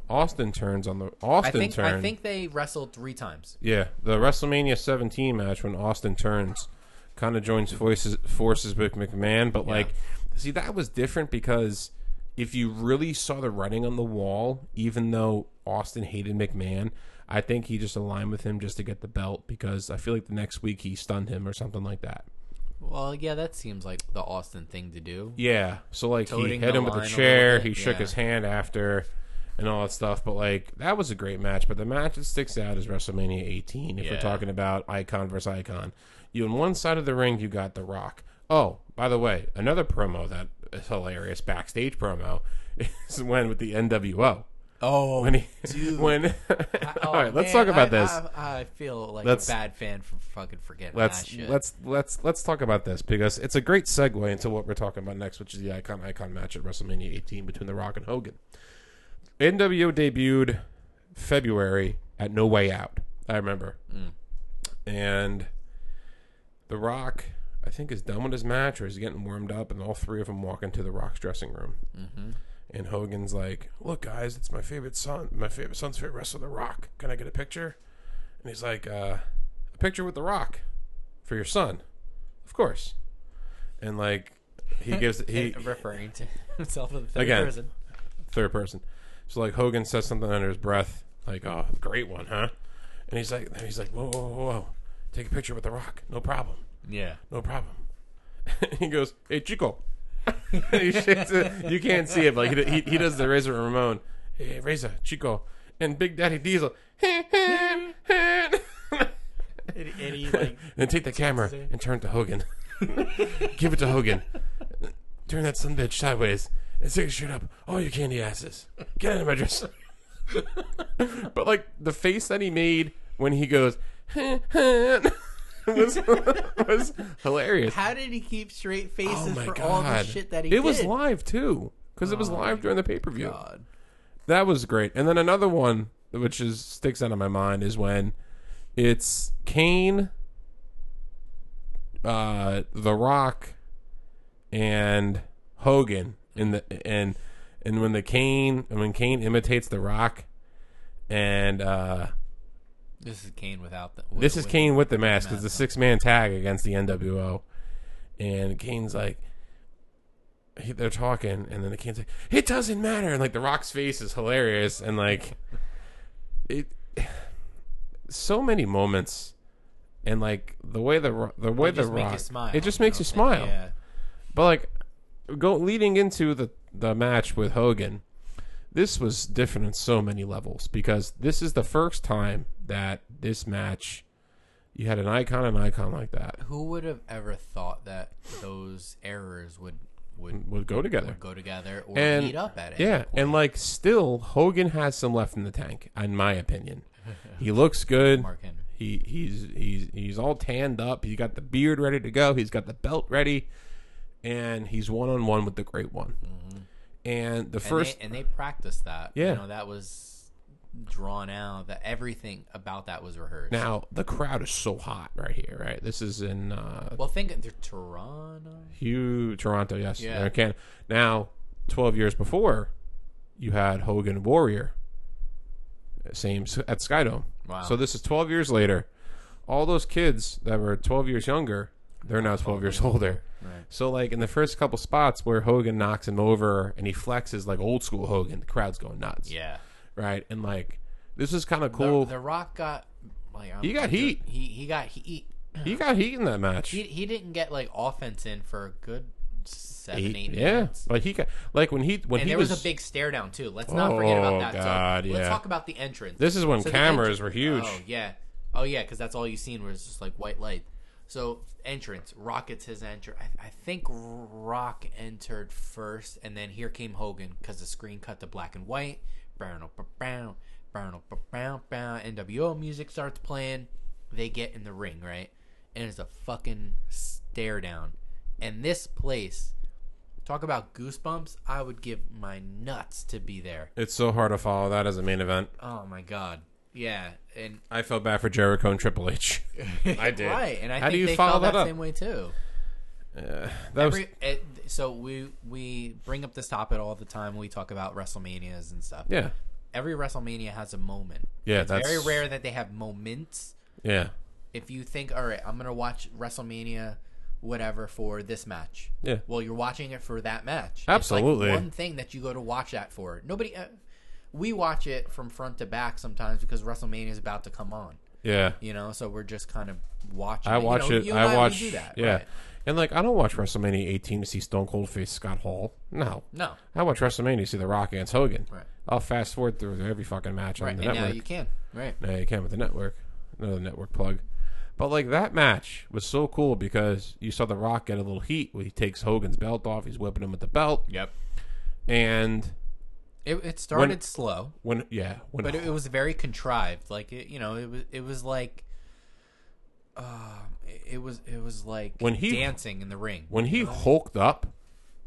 Austin turns on the I Austin think turn. I think they wrestled three times. Yeah, the WrestleMania 17 match when Austin turns kind of joins forces forces with McMahon, but like, see that was different because if you really saw the writing on the wall, even though Austin hated McMahon, I think he just aligned with him just to get the belt because I feel like the next week he stunned him or something like that. Well, yeah, that seems like the Austin thing to do. Yeah, so like he hit him with a line a chair, he shook yeah. his hand after, and all that stuff. But like that was a great match. But the match that sticks out is WrestleMania 18. If we're talking about icon versus icon, you on one side of the ring you got The Rock. Oh, by the way, another promo that is hilarious backstage promo is when with the NWO Oh, when he dude. when. Oh, all right, let's man, talk about I- this. I, I feel like Let's- a bad fan for fucking forgetting let's that shit. let's let's let's talk about this because it's a great segue into what we're talking about next, which is the icon icon match at WrestleMania 18 between The Rock and Hogan. NWO debuted February at No Way Out. I remember, Mm. and The Rock, I think, is done with his match or he's getting warmed up, and all three of them walk into The Rock's dressing room. Mm-hmm. And Hogan's like, "Look, guys, it's my favorite son, my favorite son's favorite wrestler, The Rock. Can I get a picture?" And he's like, uh, "A picture with The Rock for your son, of course." And like, he gives he referring to himself in the third Again. person. third person. So like Hogan says something under his breath, like, "Oh, great one, huh?" And he's like, he's like, "Whoa, whoa, whoa, whoa. take a picture with The Rock, no problem." Yeah. no problem. he goes, "Hey, Chico." And he shakes it. You can't see it, but like he, he he does the Razor Ramon. Hey, Razor, Chico, and Big Daddy Diesel. and And, and he like then take the camera and turn it to Hogan. Give it to Hogan. Turn that son bitch sideways and stick it straight up. All you candy asses. Get out of my dress. but like the face that he made when he goes was was hilarious. How did he keep straight faces Oh my for all the shit that he did? it was live too, because it was Oh live during the pay per view. God. That was great. And then another one, which is sticks out of my mind, is when it's Kane, uh, The Rock, and Hogan in the and and when the Kane and when Kane imitates The Rock, and uh, This is Kane without the. With, this is with- Kane with the mask. It's a six man tag against the NWO, and Kane's like, he, they're talking, and then the Kane's like, "It doesn't matter," and like the Rock's face is hilarious, and like it, so many moments, and like the way the the way the you Rock, smile. it just you makes know you saying? smile. Yeah. But like go leading into the the match with Hogan, this was different on so many levels because this is the first time that this match you had an icon and icon like that Who would have ever thought that those errors would would, would go together. would go together or And- meet up at it? Yeah, and like still Hogan has some left in the tank, in my opinion. He looks good. Mark Henry. He he's he's he's all tanned up. He's got the beard ready to go. He's got the belt ready, and he's one on one with the Great One. Mm. And the first, and they, and they practiced that. Yeah. you know that was drawn out. That everything about that was rehearsed. now the crowd is so hot right here. Right, this is in uh, well, think they're Toronto. Hugh Toronto. Yes, Yeah. Can now twelve years before, you had Hogan Warrior. Same at Skydome. Wow. So this is 12 years later. All those kids that were 12 years younger, they're now 12 years older. Right. So like in the first couple spots where Hogan knocks him over and he flexes like old school Hogan, the crowd's going nuts. Yeah. Right? And like this is kind of cool. the Rock got like I'm- He got heat. He he got heat. he got heat in that match. He he didn't get like offense in for a good seven He- eight yeah. minutes. But he got like when he when And he there was, was, a big stare down too. Let's not forget Oh, about that. God, so yeah. let's talk about the entrance. This is when So cameras were huge. Oh yeah, oh yeah, because that's all you seen was just like white light. So entrance, Rockets his enter. I, I think Rock entered first, and then here came Hogan because the screen cut to black and white. Brown, oh, brown, brown, brown, brown. Oh, NWO music starts playing. They get in the ring, right? And it's a fucking stare down. And this place, talk about goosebumps. I would give my nuts to be there. It's so hard to follow that as a main event. Oh my god. Yeah, and I felt bad for Jericho and Triple H. I did. right, and I How do think you they follow felt that that, up? same way too. Uh, that was Every, it, so we we bring up this topic all the time when we talk about WrestleManias and stuff. yeah. Every WrestleMania has a moment. Yeah, it's that's very rare that they have moments. Yeah. If you think, all right, I'm gonna watch WrestleMania, whatever, for this match. Yeah. Well, you're watching it for that match. Absolutely. It's like one thing that you go to watch that for. Nobody. Uh, we watch it from front to back sometimes because WrestleMania is about to come on. Yeah. You know, so we're just kind of watching. I it. You watch know, it. I watch. that, yeah, right? And like, I don't watch WrestleMania 18 to see Stone Cold face Scott Hall. No, No. I watch WrestleMania to see The Rock against Hogan. Right. I'll fast forward through every fucking match on the And now network. you can. Right. No, you can with the network. Another network plug. But like that match was so cool because you saw The Rock get a little heat when he takes Hogan's belt off. He's whipping him with the belt, Yep. and It, it started slow, when yeah, when but it, it was very contrived. Like it, you know, it was it was like, uh, it, was it was like When he- dancing in the ring. when he hulked up,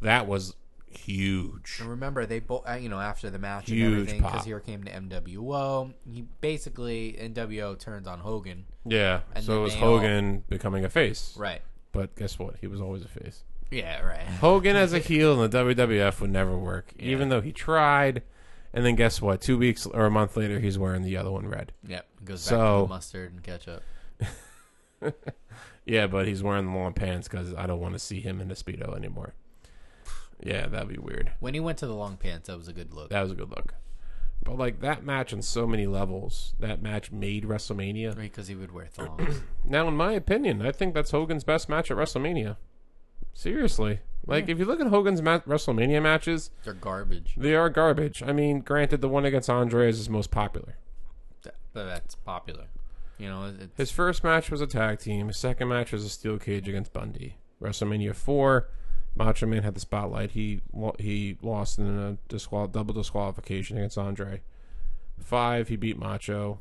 that was huge. And remember, they both, uh, you know, after the match Huge and everything, because here came the NWO. He basically NWO turns on Hogan, Yeah. So it was they all- Hogan becoming a face. right? But guess what? He was always a face. Yeah, right. Hogan as a heel in the WWF would never work, Yeah. even though he tried. And then guess what? Two weeks or a month later, he's wearing the yellow and red. Yep, goes back So- to the mustard and ketchup. Yeah, but he's wearing the long pants because I don't want to see him in the speedo anymore. Yeah, that'd be weird. When he went to the long pants, that was a good look. That was a good look. But like that match on so many levels, that match made WrestleMania. Because he would wear thongs. Now, in my opinion, I think that's Hogan's best match at WrestleMania. Seriously, like if you look at Hogan's ma- WrestleMania matches, They're garbage. they are garbage. I mean, granted, the one against Andre is his most popular. Th- But that's popular. You know, it's, His first match was a tag team. His second match was a steel cage against Bundy. WrestleMania four, Macho Man had the spotlight. He he lost in a disqual- double disqualification against Andre. Five, he beat Macho.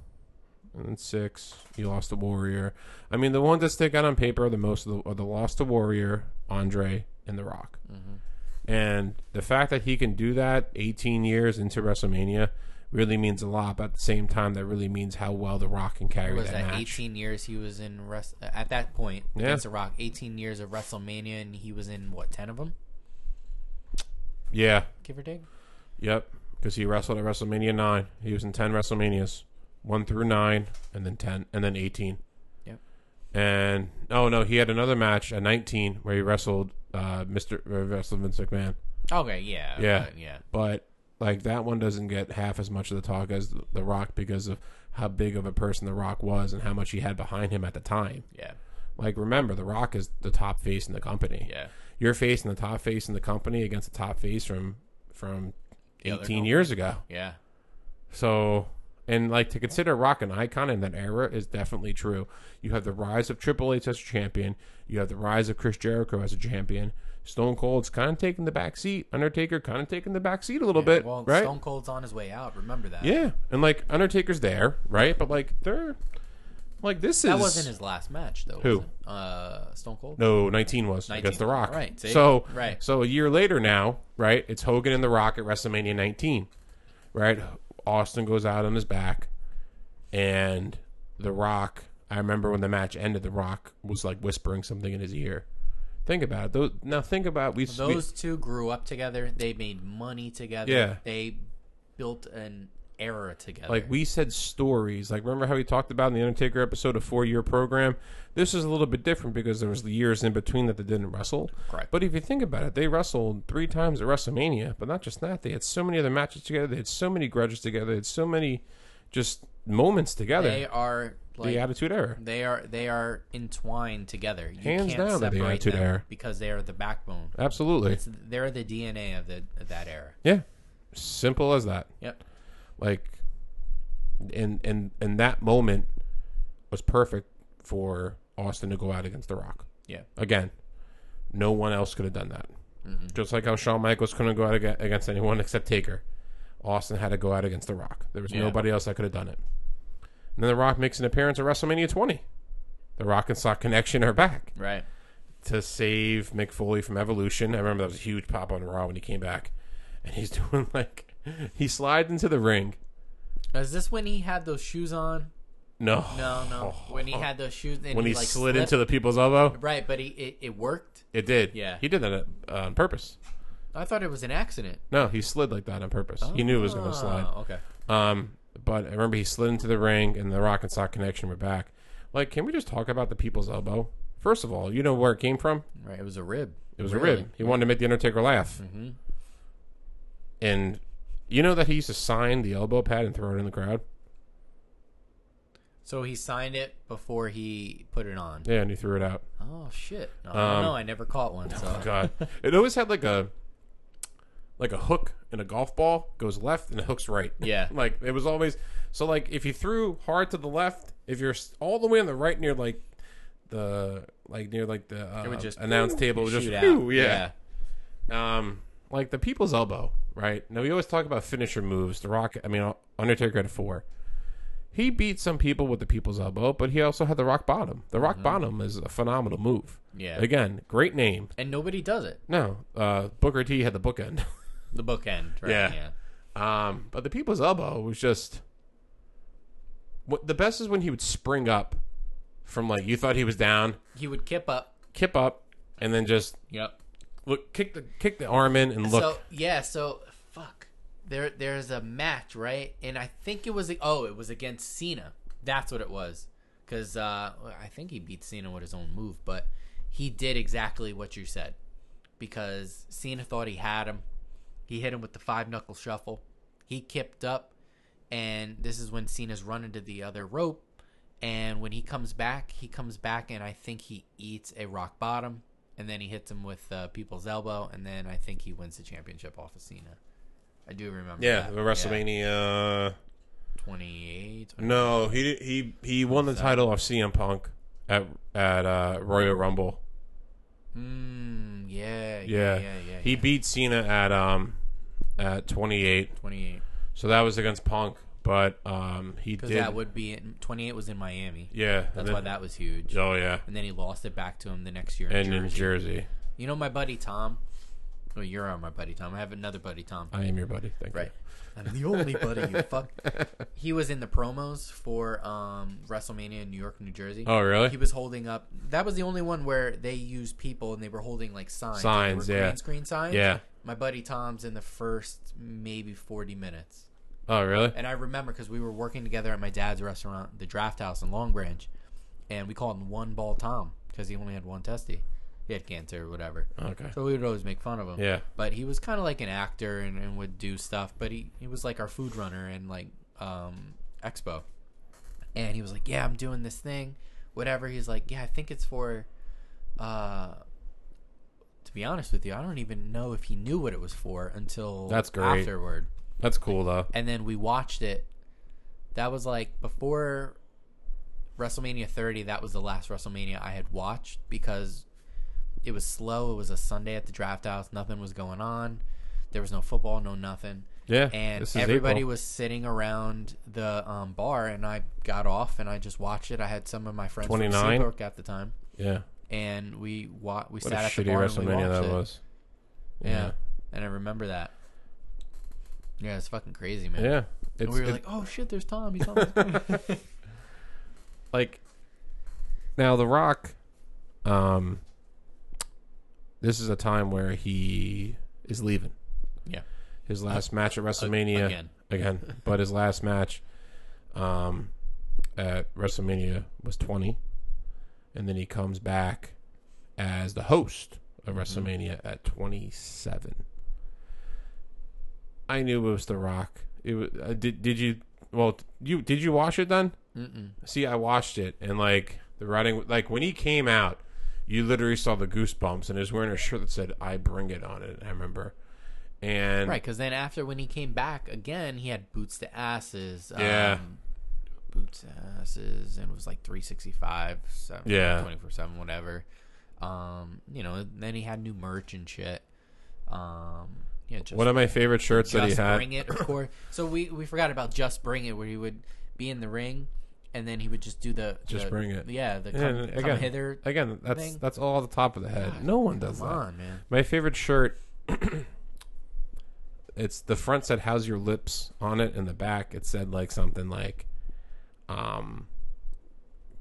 And then six, he lost to Warrior. I mean, the ones that stick out on paper are the most of the, are the loss to Warrior, Andre and The Rock. Mm-hmm. And the fact that he can do that 18 years into WrestleMania really means a lot. But at the same time, that really means how well The Rock can carry was that, that 18 years he was in rest uh, at that point yeah. against The Rock. 18 years of WrestleMania, and he was in what 10 of them? Yeah, give or take. Yep, because he wrestled at WrestleMania nine. He was in 10 WrestleManias, one through nine, and then 10, and then 18. And oh no, he had another match at nineteen where he wrestled uh, Mister uh, wrestled Vince McMahon. Okay, yeah, Yeah. but, yeah. But like that one doesn't get half as much of the talk as The Rock because of how big of a person The Rock was and how much he had behind him at the time. Yeah, Like remember, The Rock is the top face in the company. yeah, You're facing the top face in the company against the top face from from The eighteen years ago. yeah. So, and like to consider Rock an icon in that era is definitely true. You have the rise of Triple H as a champion. You have the rise of Chris Jericho as a champion. Stone Cold's kind of taking the back seat. Undertaker kind of taking the back seat a little bit, Well, right? Stone Cold's on his way out. Remember that. yeah, and like Undertaker's there, right? But like they're like this is That wasn't his last match, though. Who? Was it? Uh, Stone Cold. No, 19 was 19. against The Rock. Right, see? So, Right. so a year later now, right? It's Hogan and The Rock at WrestleMania 19. Right? Austin goes out on his back and The Rock, I remember when the match ended, The Rock was like whispering something in his ear. Think about it. Those, now think about we Those two grew up together. They made money together. Yeah. They built an era together. Like we said stories. Like remember how we talked about in the Undertaker episode a four year program? This is a little bit different because there was the years in between that they didn't wrestle. Correct. But if you think about it, they wrestled three times at WrestleMania. But not just that, they had so many other matches together. They had so many grudges together. They had so many just moments together. they are like the Attitude Era. they are they are entwined together. You Hands can't down, they're the Attitude them Era. because they are the backbone. Absolutely. It's, they're the DNA of the of that era. yeah. Simple as that. Yep. Like and and and that moment was perfect for Austin to go out against The Rock. Yeah. Again, no one else could have done that. Mm-hmm. Just like how Shawn Michaels couldn't go out against anyone except Taker. Austin had to go out against The Rock. There was Yeah. nobody else that could have done it. And then The Rock makes an appearance at WrestleMania 20. The Rock and Sock Connection are back Right. to save Mick Foley from Evolution. I remember that was a huge pop on Raw when he came back. And he's doing like, he slides into the ring. Is this when he had those shoes on? No. No, no. When he had those shoes, and When he, like slid slipped? into the people's elbow. right, but he it, it worked. It did. Yeah. He did that uh, on purpose. I thought it was an accident. No, he slid like that on purpose. He knew it was going to slide. Oh, Okay. Um, but I remember he slid into the ring, and the Rock and Sock connection were back. Like, can we just talk about the people's elbow? First of all, you know where it came from? Right. It was a rib. It was Really? a rib. He wanted to make the Undertaker laugh, Mhm. and you know that he used to sign the elbow pad and throw it in the crowd. So he signed it before he put it on. Yeah, and he threw it out. Oh shit! No, I Um, don't. I never caught one. So Oh God, it always had like a like a hook in a golf ball goes left and it hooks right. Yeah. like it was always so. Like if you threw hard to the left, if you're all the way on the right near like the like near like the uh, It would just announce table, it would just phew, yeah. Um, like the people's elbow, right? Now we always talk about finisher moves. The Rock, I mean Undertaker had four. He beat some people with the people's elbow, but he also had the rock bottom. The rock bottom is a phenomenal move. Mm-hmm. Yeah. Again, great name. and nobody does it. No, uh, Booker T had the bookend. The bookend, right? Yeah. yeah. Um, but the people's elbow was just. What the best is when he would spring up from like you thought he was down, He would kip up. kip up, and then just Yep. Look kick the kick the arm in and look. So yeah, so fuck. There there's a match, right? And I think it was oh, it was against Cena. That's what it was. Cuz uh I think he beat Cena with his own move, but he did exactly what you said. Because Cena thought he had him. He hit him with the five knuckle shuffle. He kipped up and this is when Cena's running to the other rope and when he comes back, he comes back and I think he eats a rock bottom and then he hits him with uh, people's elbow, and then I think he wins the championship off of Cena. I do remember. yeah, that. WrestleMania. twenty-eight. No, he he he won the title off CM Punk at at uh, Royal Rumble. Mm, yeah, yeah, Yeah, yeah, yeah. he yeah. beat Cena at um at 28. twenty-eight So that was against Punk, but um he did that would be in, twenty-eight was in Miami. yeah. That's and why that was huge. Oh yeah, And then he lost it back to him the next year in and Jersey. in Jersey. You know my buddy Tom. Well, you're on my buddy Tom. I have another buddy Tom. I am your buddy. Thank you. Right. I'm the only buddy you fuck. He was in the promos for um, WrestleMania in New York, New Jersey. Oh really? He was holding up. That was the only one where they used people and they were holding like signs. Signs, yeah. Green screen signs. Yeah. My buddy Tom's in the first maybe 40 minutes. Oh really? And I remember because we were working together at my dad's restaurant, the Draft House in Long Branch, and we called him One Ball Tom because he only had one testy. He had cancer or whatever. Okay. So we would always make fun of him. Yeah. But he was kind of like an actor and, and would do stuff. But he, he was like our food runner and like um, Expo. And he was like, yeah, I'm doing this thing, whatever. He's like, yeah, I think it's for. Uh, to be honest with you, I don't even know if he knew what it was for until That's great. afterward. That's cool though. And then we watched it. That was like before WrestleMania 30. That was the last WrestleMania I had watched because it was slow. It was a Sunday at the draft house. Nothing was going on. There was no football, no nothing. Yeah. And everybody April. was sitting around the um, bar, and I got off and I just watched it. I had some of my friends 29? from Seabrook at the time, Yeah. and we wa- we What sat a at the shitty bar and we WrestleMania watched it. was. Yeah. and I remember that. Yeah, it's fucking crazy, man. Yeah. And we were like, "Oh shit, there's Tom. He's on." the like now the rock um this is a time where he is leaving Yeah. his last match at wrestlemania again. again but his last match um at wrestlemania was 20 and then he comes back as the host of wrestlemania at 27 i knew it was the rock it was, uh, did, did you well you did you watch it then Mm-mm. See, I watched it, and like the writing, like when he came out, you literally saw the goosebumps, and he was wearing a shirt that said "I bring it" on it. I remember, and Right, because then after when he came back again, he had boots to asses. Yeah. Um, boots to asses, and it was like 365, seven, Yeah. 24 7, whatever. Um, you know, then he had new merch and shit. Um, yeah, just, one of my favorite shirts that he had. bring it, of course. So we we forgot about just bring it, where he would be in the ring, and then he would just do the Just the- Bring It. Yeah, the Yeah, come, and come again, hither. Again, that's thing. that's all the top of the head. God, no one does Come that. on, man. My favorite shirt. it's the front said "How's your lips" on it, and the back it said like something like, um,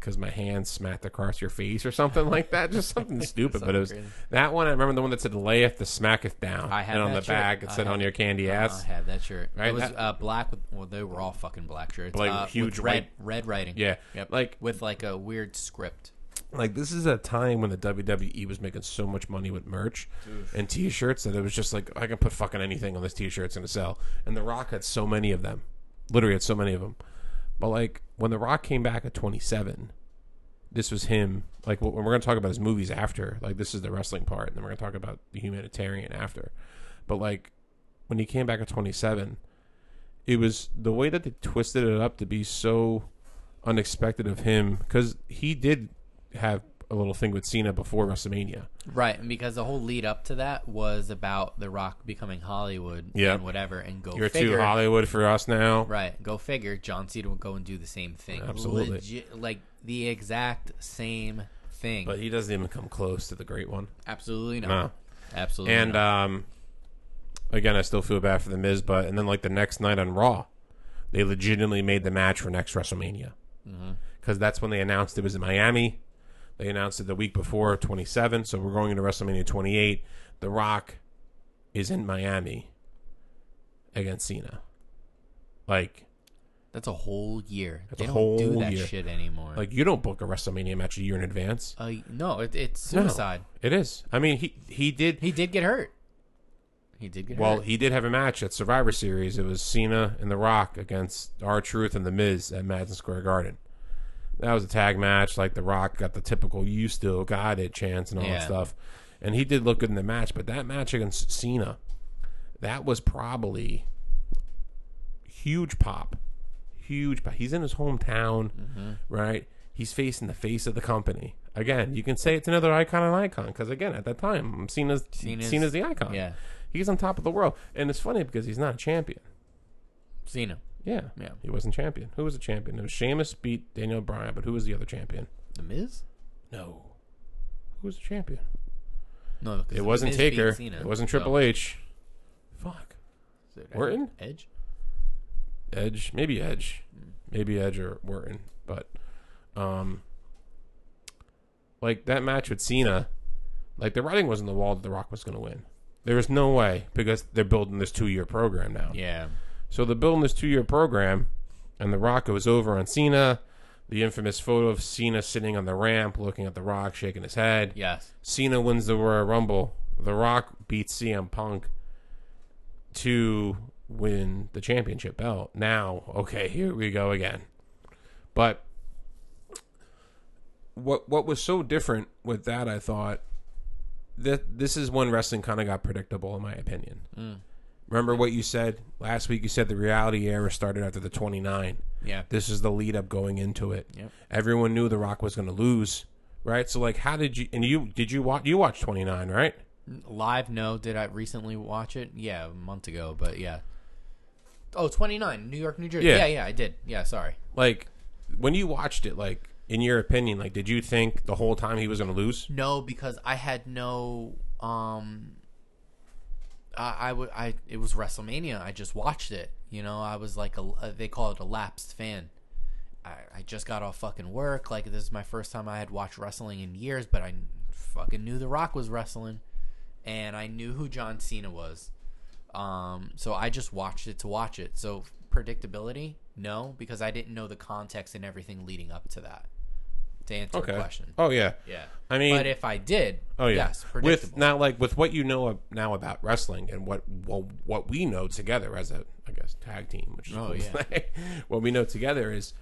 because my hand smacked across your face or something like that. Just something stupid, but it was crazy. that one. I remember the one that said "Layeth the smacketh down," I had and on the shirt. back it I said had- "On your candy ass." I had that shirt. Right, It was uh, black with well, they were all fucking black shirts. Like, uh, huge red red writing. Yeah, Yep. like with like a weird script. like this is a time when the WWE was making so much money with merch and T-shirts that it was just like I can put fucking anything on this T-shirt, it's gonna sell. And The Rock had so many of them, literally had so many of them. But like when The Rock came back at 27, this was him. Like when we're going to talk about his movies after, like this is the wrestling part, and then we're going to talk about the humanitarian after. But like when he came back at 27, it was the way that they twisted it up to be so unexpected of him because he did have a little thing with Cena before WrestleMania. Right, and because the whole lead up to that was about The Rock becoming Hollywood Yeah. and whatever, and go You're figure. too Hollywood for us now. Right, go figure. John Cena would go and do the same thing. Absolutely. Legit, like the exact same thing. But he doesn't even come close to the great one. Absolutely not. No. Absolutely And not. um, again, I still feel bad for the Miz, but and then like the next night on Raw, they legitimately made the match for next WrestleMania because that's when they announced it was in Miami. They announced it the week before, 27. So we're going into WrestleMania 28. The Rock is in Miami against Cena. Like, That's a whole year. That's they don't do that year. shit anymore. like you don't book a WrestleMania match a year in advance. uh, no, it, it's No. suicide. It is. I mean, he he did He did get hurt. He did get hurt. Well, hurt. he did have a match at Survivor Series. It was Cena and The Rock against R Truth and The Miz at Madison Square Garden. That was a tag match. Like The Rock got the typical "you still got it" chance and all that stuff, and he did look good in the match. But that match against Cena, that was probably huge pop, huge pop. He's in his hometown, Mm-hmm. right? He's facing the face of the company. Again, you can say it's another icon and icon because again, at that time, Cena's Cena's- Cena's the icon. yeah, He's on top of the world. And it's funny because he's not a champion. Cena, Yeah. Yeah. He wasn't champion. Who was the champion? It was Sheamus beat Daniel Bryan, but who was the other champion? the Miz. No. Who was the champion? No, It wasn't Miz Taker. Cena, It wasn't so- Triple H. Fuck. Is it Orton? Edge. Edge. Maybe Edge. Maybe Edge or Orton. But um like that match with Cena, like the writing was on the wall that The Rock was gonna win. There was no way because they're building this two year program now. Yeah, So they're building this two year program, and The Rock goes over on Cena. The infamous photo of Cena sitting on the ramp, looking at The Rock, shaking his head. yes, Cena wins the Royal Rumble. The Rock beats CM Punk to win the championship belt. Now, okay, here we go again. But what what was so different with that, I thought that this is when wrestling kind of got predictable, in my opinion. Mm. Remember what you said last week? You said the reality era started after the 29. yeah. This is the lead up going into it. Yep. Everyone knew The Rock was going to lose, right? So like, how did you? And you did you watch? You watched 29, right? Live, no. Did I recently watch it? Yeah, a month ago, but yeah. Oh, 29, New York, New Jersey. Yeah. Yeah, yeah, I did. Yeah, sorry. Like, when you watched it, like in your opinion, like, did you think the whole time he was going to lose? No, because I had no um I, I it was WrestleMania. I just watched it. You know, I was like a they call it a lapsed fan. I, I just got off fucking work. Like this is my first time I had watched wrestling in years, but I fucking knew The Rock was wrestling, and I knew who John Cena was. Um, so I just watched it to watch it. So predictability, no, because I didn't know the context and everything leading up to that. To answer Okay. the question, Oh yeah. yeah. I mean, but if I did, oh yeah. yes, with now, like with what you know now about wrestling and what well, what we know together as a I guess tag team, which is Oh, yeah. what we know together is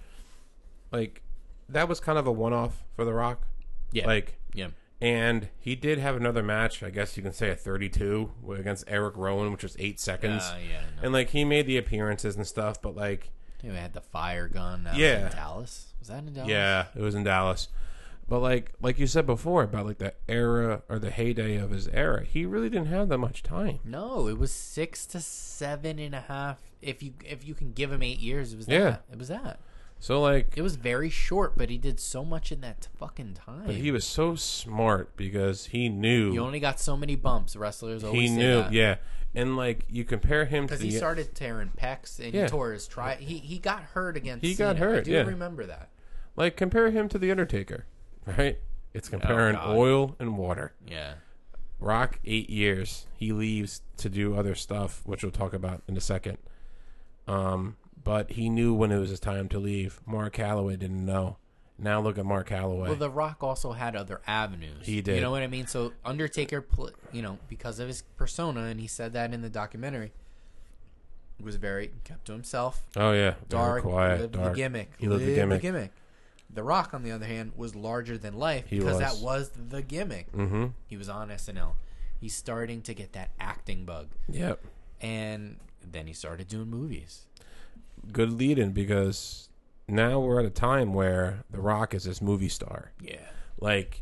like that was kind of a one off for The Rock. yeah, Like yeah, And he did have another match, I guess you can say a 32 against Erick Rowan, which was eight seconds. uh, yeah. No. And like he made the appearances and stuff, but like, he had the fire gun. That Yeah. Dallas. Was that in Dallas? yeah, it was in Dallas. But like, like you said before about like the era or the heyday of his era, he really didn't have that much time. No, it was six to seven and a half. If you if you can give him eight years, it was Yeah. that. It was that. So like, It was very short, but he did so much in that fucking time. but he was so smart because he knew you only got so many bumps. Wrestlers always he knew, that. yeah. And like you compare him to Because the he started tearing pecs and Yeah. he tore his tri. He he got hurt against. He got Cena. I hurt, do yeah. remember that. Like compare him to the Undertaker, right? It's comparing God. oil and water. Yeah. Rock eight years. He leaves to do other stuff, which we'll talk about in a second. Um, but he knew when it was his time to leave. Mark Calaway didn't know. Now look at Mark Calaway. Well, The Rock also had other avenues. He did. You know what I mean? So Undertaker, pl- you know, because of his persona, and he said that in the documentary. was very kept to himself, Oh yeah, Very dark, quiet, lived dark. the gimmick. He lived the gimmick. The Rock, on the other hand, was larger than life He because was. that was the gimmick. Mm-hmm. He was on SNL. He's starting to get that acting bug, Yep. and then he started doing movies. Good lead in because now we're at a time where The Rock is this movie star. Yeah, Like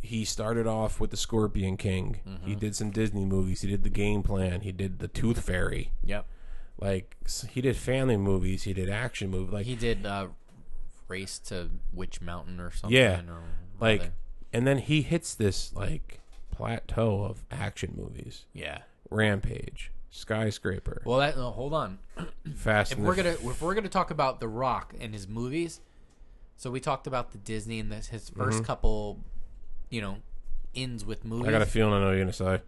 he started off with the Scorpion King. Mm-hmm. He did some Disney movies. He did the Game Plan. He did the Tooth Fairy. yep. Like s- he did family movies. He did action movies. Like He did uh, Race to Witch Mountain or something. Yeah, or like, and then he hits this like plateau of action movies. yeah. Rampage, Skyscraper, Well, that no, hold on. Fast. if we're gonna if we're gonna talk about The Rock and his movies, so we talked about the Disney and this, his 1st couple, you know, ends with movies. Mm-hmm. I got a feeling I know what you're gonna say.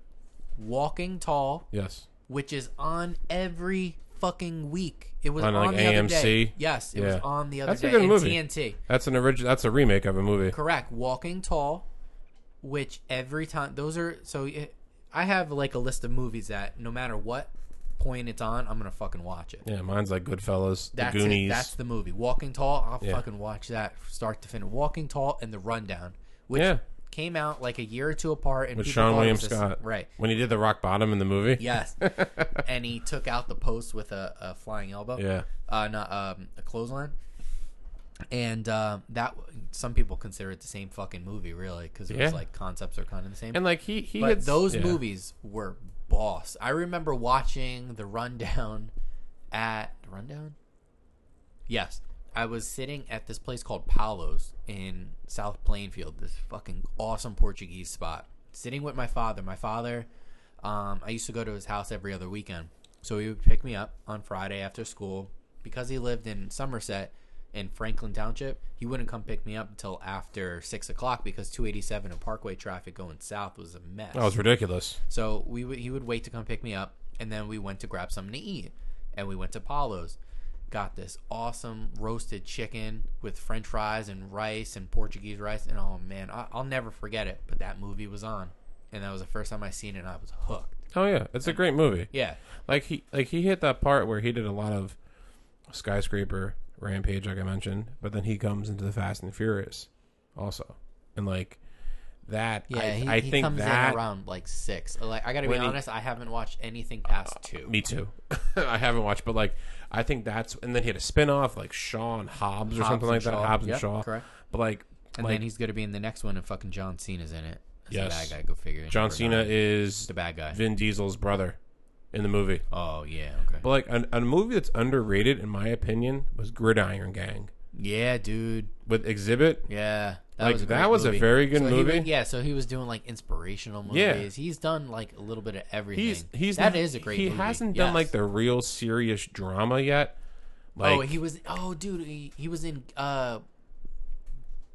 Walking Tall, Yes. which is on every fucking week. It was On, on, like, the other day. AMC? Yes, it was on the other That's a day. good in movie. TNT. That's an original. That's a remake of a movie. Correct. Walking Tall, which every time those are so. It, I have like a list of movies that no matter what point it's on, I'm gonna fucking watch it. Yeah, mine's like Goodfellas, The That's Goonies. it. That's the movie. Walking Tall. I'll Yeah. fucking watch that start to finish. Walking Tall and The Rundown, which Yeah. Came out like a year or two apart, and with people Sean thought it William was this- Scott. right? When he did the rock bottom in the movie. Yes, and he took out the post with a, a flying elbow. Yeah. uh, not um, a clothesline. And uh, that some people consider it the same fucking movie, really, because it Yeah. was like concepts are kind of the same. And like he he but hits, those yeah. movies were boss. I remember watching the rundown at rundown. Yes, I was sitting at this place called Paolo's in South Plainfield. This fucking awesome Portuguese spot. Sitting with my father. My father, um, I used to go to his house every other weekend, so he would pick me up on Friday after school because he lived in Somerset. In Franklin Township, he wouldn't come pick me up until after six o'clock because 287 and Parkway traffic going south was a mess. That was ridiculous. So we would, he would wait to come pick me up, and then we went to grab something to eat, and we went to Paulo's. Got this awesome roasted chicken with French fries and rice and Portuguese rice, and oh man, I, I'll never forget it. But that movie was on, and that was the first time I seen it, and I was hooked. Oh yeah, it's a great movie. Yeah, Like he like he hit that part where he did a lot of skyscraper rampage, like I mentioned, but then he comes into the Fast and Furious, also, and like that. yeah. I, he, I he think comes that. in around like six. Like I gotta be When he- honest, I haven't watched anything uh, past two. Me too. I haven't watched, but like I think that's and then he had a spin off like Shaw and Hobbs or Hobbs something and like that. Shaw. Hobbs and Yep, Shaw. correct. But like, and like then he's gonna be in the next one, and fucking John Cena's in it. As Yes. the bad guy. Go figure. John Cena mind. is the bad guy. Vin Diesel's brother in the movie. Oh yeah, okay. But like a, a movie that's underrated in my opinion was Gridiron Gang Yeah, dude. with Xzibit. Yeah, Like, was a that was a very good So movie. was- yeah, so he was doing like inspirational movies. Yeah. He's done like a little bit of everything. He's he's that not- is a great. He movie. hasn't done like the real serious drama yet. Like oh, he was. Oh, dude, he, he was in uh,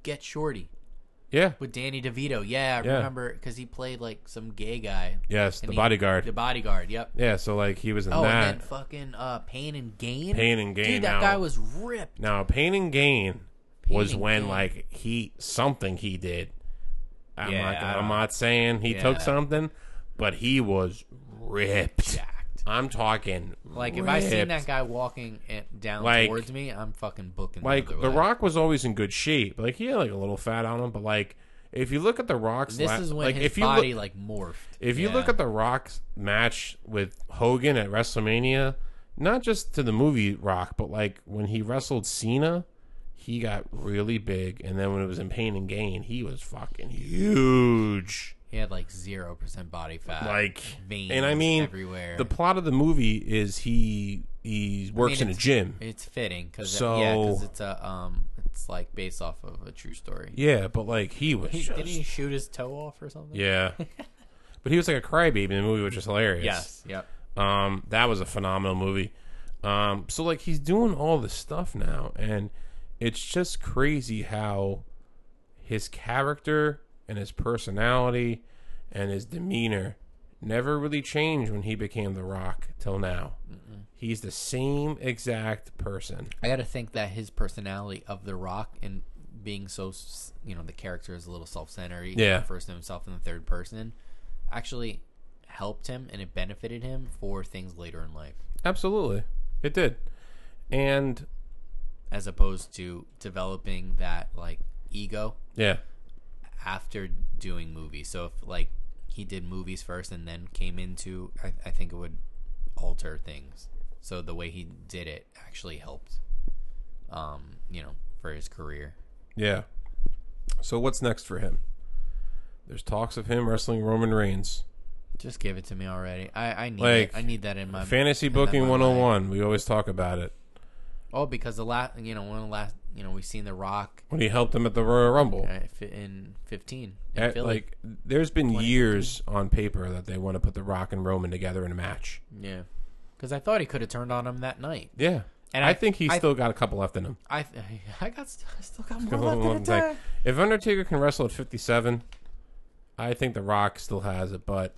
Get Shorty yeah, with Danny DeVito. Yeah, I Yeah. remember because he played like some gay guy. yes, the he- bodyguard. The bodyguard. Yep. yeah, so like he was in that. Oh, that. and then fucking uh, Pain and Gain. Pain and Gain. Dude, that now, guy was ripped. now Pain and Gain was when like he something he did. I'm Yeah, not I I'm don't- not saying he took Yeah. something, but he was ripped. Jacked. I'm talking Like if I seen ripped. that guy walking it down Like- towards me, I'm fucking booking. Like other The way. Rock was always in good shape. Like he had like a little fat on him, but like if you look at The Rock's This la- is when like his if you body look, like morphed. if you look at The Rock's match with Hogan at WrestleMania, not just to the movie Rock, but like when he wrestled Cena, he got really big, and then when it was in Pain and Gain, he was fucking huge. He had like zero percent body fat, Like, veins and I mean, everywhere. the plot of the movie is he he works in a gym. It's fitting because So- yeah, because it's a um, it's like based off of a true story. Yeah, but like he was He, just didn't he shoot his toe off or something? yeah. but he was like a crybaby in the movie, which is hilarious. Yes. Yep. Um, that was a phenomenal movie. Um, so like he's doing all this stuff now, and it's just crazy how his character and his personality and his demeanor never really changed when he became The Rock till now. He's the same exact person. I got to think that his personality of The Rock and being so, you know, the character is a little self-centered. He Yeah. refers to himself in the third person. Actually, helped him and it benefited him for things later in life. Absolutely, it did, and as opposed to developing that like ego yeah, after doing movies. So if like he did movies first and then came into, I, I think it would alter things. So the way he did it actually helped, um, you know, for his career. yeah. So what's next for him? There's talks of him wrestling Roman Reigns. Just give it to me already. I I need Like, it. I need that in my Fantasy in booking my 101. We always talk about it. Oh, because the last, you know, one of the last, you know, we've seen The Rock When he helped him at the Royal Rumble. uh, in fifteen. In At- like there's been years on paper that they want to put the Rock and Roman together in a match. yeah, because I thought he could have turned on him that night. Yeah. And I, I- think he's I- still got a couple left in him. I I got I still got more left in the tank. if Undertaker can wrestle at 57, I think The Rock still has it, but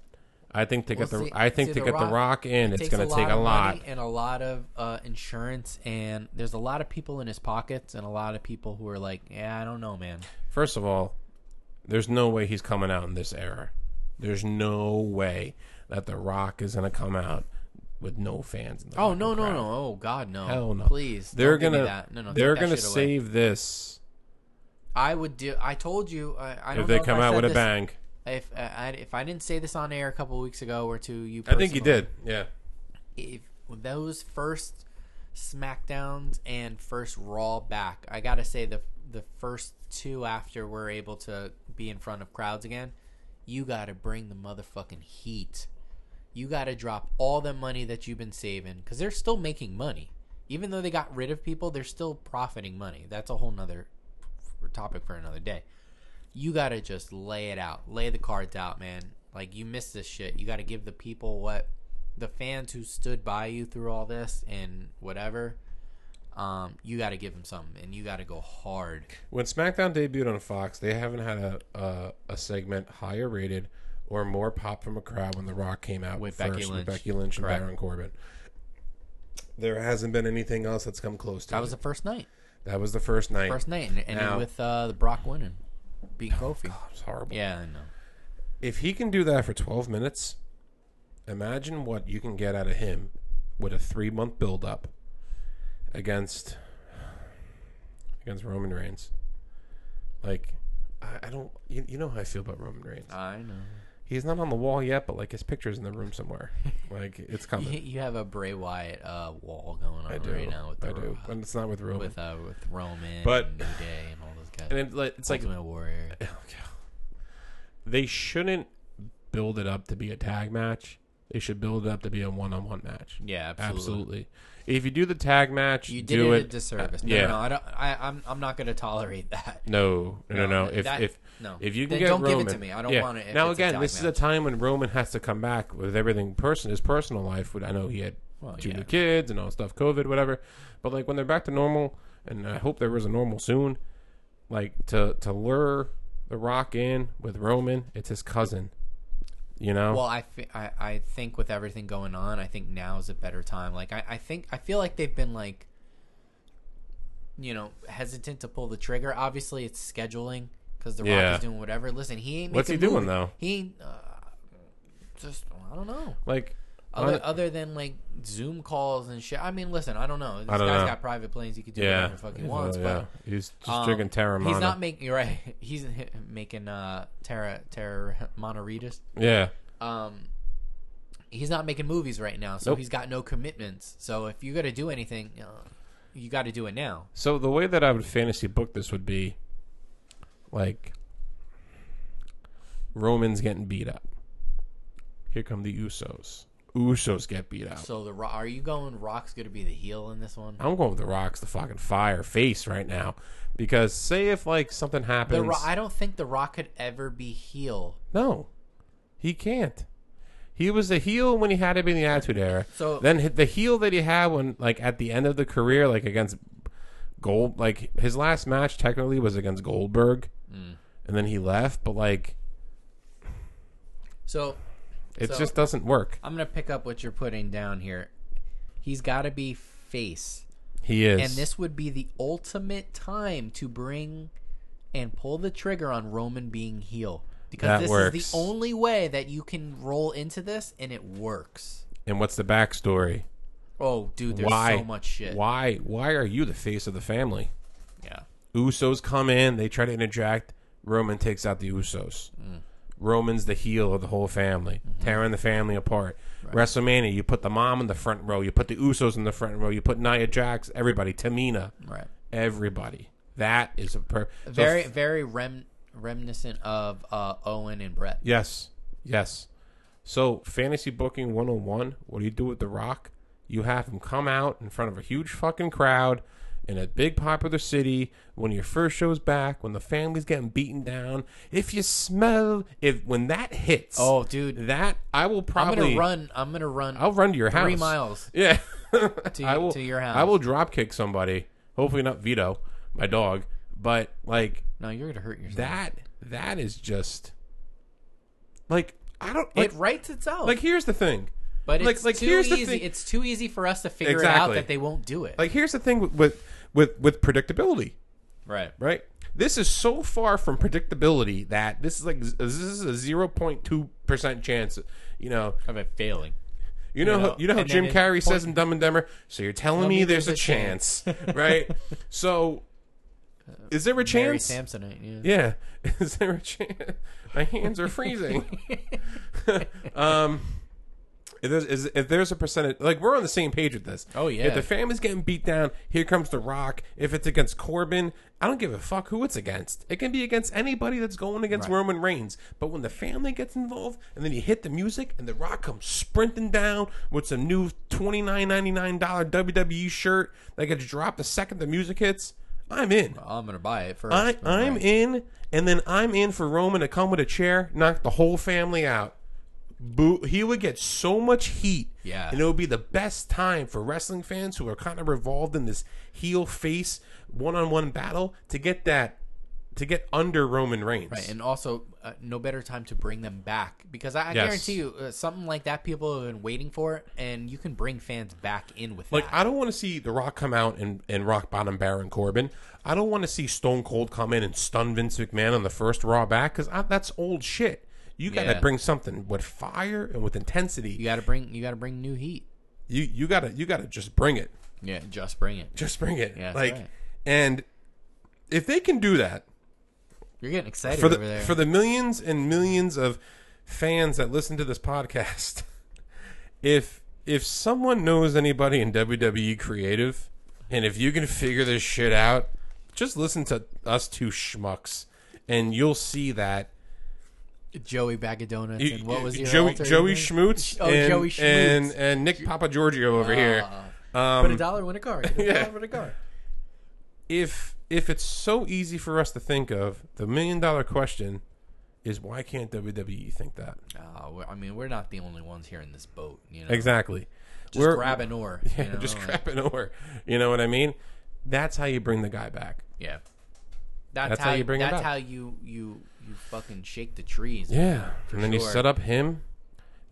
I think to get the see- I think see, to The get the Rock, Rock in, It it's going to take a lot. and a lot of uh, insurance, and there's a lot of people in his pockets, and a lot of people who are like, "Yeah, I don't know, man." First of all, there's no way he's coming out in this era. There's no way that The Rock is going to come out with no fans. In the Oh no, no, crowd. no! Oh God, no! Hell no. Please, They're don't give me gonna. No, no, they're gonna away. save this I would do. I told you. I, I if they come out with a bang. If uh, I, if I didn't say this on air a couple weeks ago or to you, I think you did. Yeah. if those first Smackdowns and first Raw back, I gotta say the the first two after we're able to be in front of crowds again, you gotta bring the motherfucking heat. You gotta drop all the money that you've been saving because they're still making money, even though they got rid of people. They're still profiting money. That's a whole nother topic for another day. You gotta just lay it out, lay the cards out, man. Like you missed this shit. You gotta give the people what the fans who stood by you through all this and whatever, um, you got to give them something, and you got to go hard. When SmackDown debuted on Fox, they haven't had a a, a segment higher rated or more pop from a crowd when The Rock came out With first Becky with Becky Lynch and Correct. Baron Corbin. There hasn't been anything else that's come close to That it. was the first night, that was the first night. first night, and, and Now- with uh, the Brock winning, beat oh, Kofi. It was horrible. Yeah, I know. If he can do that for 12 minutes, imagine what you can get out of him with a three month build up against against Roman Reigns. Like, I, I don't. You, you know how I feel about Roman Reigns. I know. He's not on the wall yet, but like his picture's in the room somewhere. like it's coming. you have a Bray Wyatt uh, wall going on I do. right now with the I do, but it's not with Roman. with uh, with Roman, But- and New Day, and all those guys. and it, like, it's like Ultimate Warrior. they shouldn't build it up to be a tag match. They should build it up to be a one-on-one match. Yeah, absolutely. Absolutely. If you do the tag match, You did do it, it. a disservice. No, yeah. no, no, I don't. I, I'm I'm not going to tolerate that. No, no, no, no. If that- if no. if you can Then get don't give it Roman, to me. I don't yeah. want it if Now again, this is a time when Roman has to come back with everything person his personal life. I know he had Well, two yeah. new kids and all stuff, COVID, whatever. But like when they're back to normal, and I hope there was a normal soon. Like to to lure the Rock in with Roman, it's his cousin. You know, Well, I, I I think with everything going on, I think now is a better time. Like I, I think I feel like they've been like, you know, hesitant to pull the trigger. Obviously, it's scheduling because the Yeah. Rock is doing whatever. Listen, he ain't. What's he doing, movie. though? He uh, just I don't know. like Other, other than like Zoom calls and shit. I mean, listen, I don't know. This I don't guy's know. got private planes. He could do yeah, whatever the fuck he wants. but yeah. he's just um, drinking Teremana. He's not making. You're right. He's making uh Terra Terra Monaritas. yeah, Um, he's not making movies right now, so Nope. he's got no commitments. So if you got to do anything, uh, you got to do it now. So the way that I would fantasy book this would be like Roman's getting beat up. Here come the Usos. Usos get beat up. So the are you going? Rock's going to be the heel in this one. I'm going with the Rock's the fucking fire face right now because say if like something happens, The Ro- I don't think the Rock could ever be heel. no, he can't. He was a heel when he had to be in the Attitude Era. So- then the heel that he had when like at the end of the career, like against Gold, like his last match technically was against Goldberg, Mm. and then he left. But like So it So- just doesn't work. I'm to pick up what you're putting down here. He's got to be face. He is, And this would be the ultimate time to bring and pull the trigger on Roman being heel. Because That this works. is the only way that you can roll into this and it works. and what's the backstory? Oh, dude, there's why? so much shit. Why? Why are you the face of the family? Yeah. Usos come in, they try to interject. Roman takes out the Usos. Mm. Roman's the heel of the whole family, Mm-hmm. tearing the family apart. WrestleMania, you put the mom in the front row, you put the Usos in the front row, you put Nia Jax, everybody, Tamina, Right. everybody. That is a per- so Very, f- very rem- reminiscent of uh, Owen and Bret. yes, yes. So fantasy booking 101. What do you do with The Rock? You have him come out in front of a huge fucking crowd in a big popular city when your first show's back, when the family's getting beaten down. If you smell, if when that hits, Oh, dude, that I will probably I'm gonna run. I'm gonna run I'll run to your house. three miles. Yeah, To- I will to your house. I will drop kick somebody. Hopefully not Vito, my dog. But like No, you're gonna hurt yourself. that, that is just like I don't like. it writes itself. like here's the thing. But it's like- like, too here's the easy. thing- It's too easy for us to figure it out that they won't do it. Like here's the thing with with with, with predictability. right. right? This is so far from predictability that this is like this is a zero point two percent chance. You know, Of it failing. you know, know, how, you know how Jim Carrey says point- in Dumb and Dumber. So you're telling Tell me, me there's, there's a a chance, right? So is there a chance? Mary chance? Samsonite. Yeah. Yeah, is there a chance? My hands are freezing. um, if there's, is, if there's a percentage, like we're on the same page with this. Oh, yeah. If the family's getting beat down, here comes The Rock. If it's against Corbin, I don't give a fuck who it's against. It can be against anybody that's going against Right. Roman Reigns. But when the family gets involved, and then you hit the music, and The Rock comes sprinting down with some new twenty nine ninety nine dollar WWE shirt that gets dropped the second the music hits, I'm in. I'm gonna buy it first. I, I'm right. in, and then I'm in for Roman to come with a chair, knock the whole family out. Boo! He would get so much heat, Yeah. and it would be the best time for wrestling fans who are kind of revolved in this heel face one on one battle to get that to get under Roman Reigns. Right, and also uh, no better time to bring them back because I, I Yes. guarantee you uh, something like that people have been waiting for, it, and you can bring fans back in with Like that. I don't want to see The Rock come out and, and rock bottom Baron Corbin. I don't want to see Stone Cold come in and stun Vince McMahon on the first Raw back because that's old shit. You got to Yeah. bring something with fire and with intensity. you got to bring you got to bring new heat. you you gotta you gotta just bring it Yeah, just bring it. just bring it Yeah, that's like right. and if they can do that You're getting excited for the over there. for the millions and millions of fans that listen to this podcast if if someone knows anybody in WWE creative and if you can figure this shit out just listen to us two schmucks and you'll see that Joey Bag of Donuts and what was your Joey Joey? Schmoots Oh, and, Joey Schmoots. and and Nick Papa Giorgio over here Uh, um, put a dollar, win a car. A yeah. dollar, win a car. if if it's so easy for us to think of, the million dollar question is why can't WWE think that? Uh, I mean, we're not the only ones here in this boat. You know, Exactly. just grab an oar. Yeah, you know? just grab an oar. You know what I mean? That's how you bring the guy back. Yeah, that's, That's how, how you bring it That's how you you you fucking shake the trees. Yeah. and then you set up him.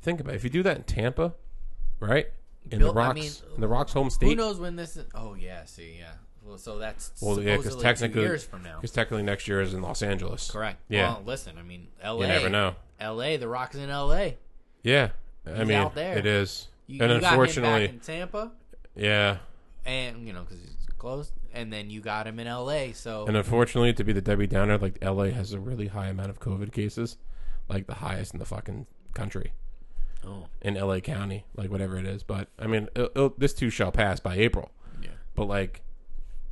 Think about it. If you do that in Tampa, right? In Bill- the I Rocks mean, in the Rocks home state. Who knows when this is? Oh yeah, see, yeah. Well, so that's Well, yeah, because technically, years from now. because technically next year is in Los Angeles. Correct. Yeah. Well, listen, I mean, L.A. You never know. L.A. The Rock's in L.A. Yeah. I He's mean, out there. it is. You, and you unfortunately, in Tampa, yeah. and you know because he's close, and then you got him in L.A. So And unfortunately, to be the Debbie Downer, like LA has a really high amount of COVID cases, like the highest in the fucking country oh in LA County, like whatever it is. But I mean, it'll, it'll- this too shall pass by April. yeah, But like,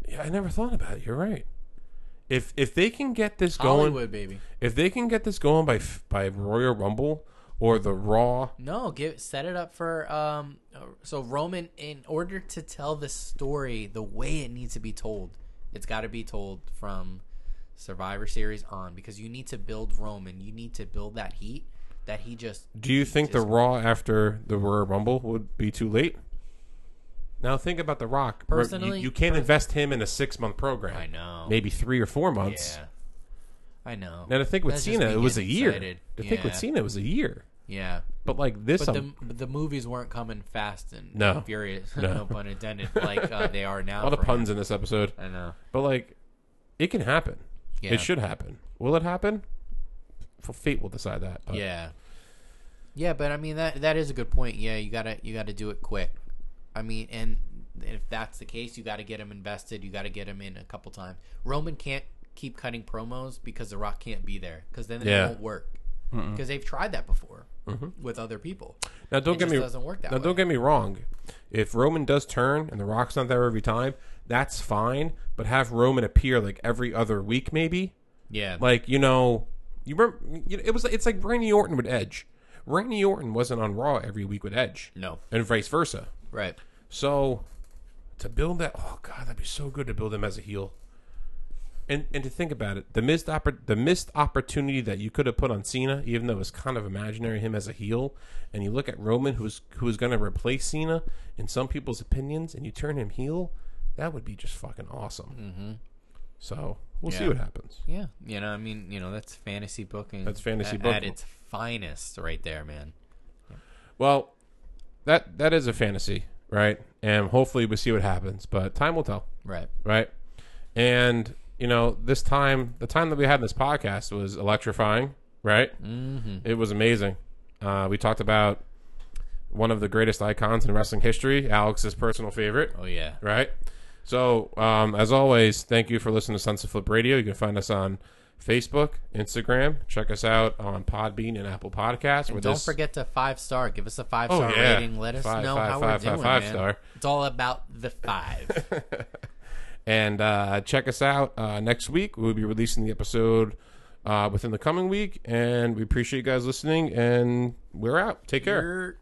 yeah, I never thought about it. You're right. If if they can get this going, Hollywood baby. if they can get this going by by Royal Rumble or the Raw, No, give set it up for um. So Roman, in order to tell the story the way it needs to be told, it's got to be told from Survivor Series on because you need to build Roman. You need to build that heat that he just. do you think the Raw after the Royal Rumble would be too late? Now think about the Rock. You- Personally- you, can't invest him in a six month program. I know. maybe three or four months. Yeah. I know. Now to think with That's Cena, it was a getting year. excited. To think with Cena, it was a year. Yeah. But like this, But um, the but the movies weren't coming fast and No. furious. No. No. pun intended. Like uh, they are now. a lot of for him. puns in this episode. I know. But like, it can happen. Yeah. It should happen. Will it happen? F- Fate will decide that. But Yeah. Yeah, but I mean that that is a good point. Yeah, you gotta you gotta do it quick. I mean, and if that's the case, you got to get him invested. You got to get him in a couple times. Roman can't keep cutting promos because The Rock can't be there because then it Yeah. won't work. Because they've tried that before mm-hmm. with other people. Now don't It get just me doesn't work that now way. don't get me wrong. If Roman does turn and the Rock's not there every time, that's fine. But have Roman appear like every other week, maybe. Yeah, Like you know, you remember you know, it was it's like Randy Orton with Edge. Randy Orton wasn't on Raw every week with Edge, no, and vice versa. right. So to build that, oh god, that'd be so good to build him as a heel. And and to think about it, the missed oppor- the missed opportunity that you could have put on Cena, even though it was kind of imaginary him as a heel, and you look at Roman, who's who's going to replace Cena in some people's opinions, and you turn him heel, that would be just fucking awesome. Mm-hmm. So we'll see what happens. Yeah, you know, I mean, you know, that's fantasy booking. That's fantasy at, booking. at its finest, right there, man. Well, that that is a fantasy, right? And hopefully we see what happens, but time will tell. Right. right? And you know, this time, the time that we had in this podcast was electrifying, right? Mm-hmm. It was amazing. Uh, we talked about one of the greatest icons in wrestling history, Alex's personal favorite, Oh yeah. right? So, um, as always, thank you for listening to Sunset Flip Radio. You can find us on Facebook, Instagram. Check us out on Podbean and Apple Podcasts. And don't this- forget to five star. Give us a five star yeah. rating. Let us Five, know five, how five, we're doing. man. star. It's all about the five. And uh, check us out uh, next week. We'll be releasing the episode uh, within the coming week. And we appreciate you guys listening. And we're out. Take care.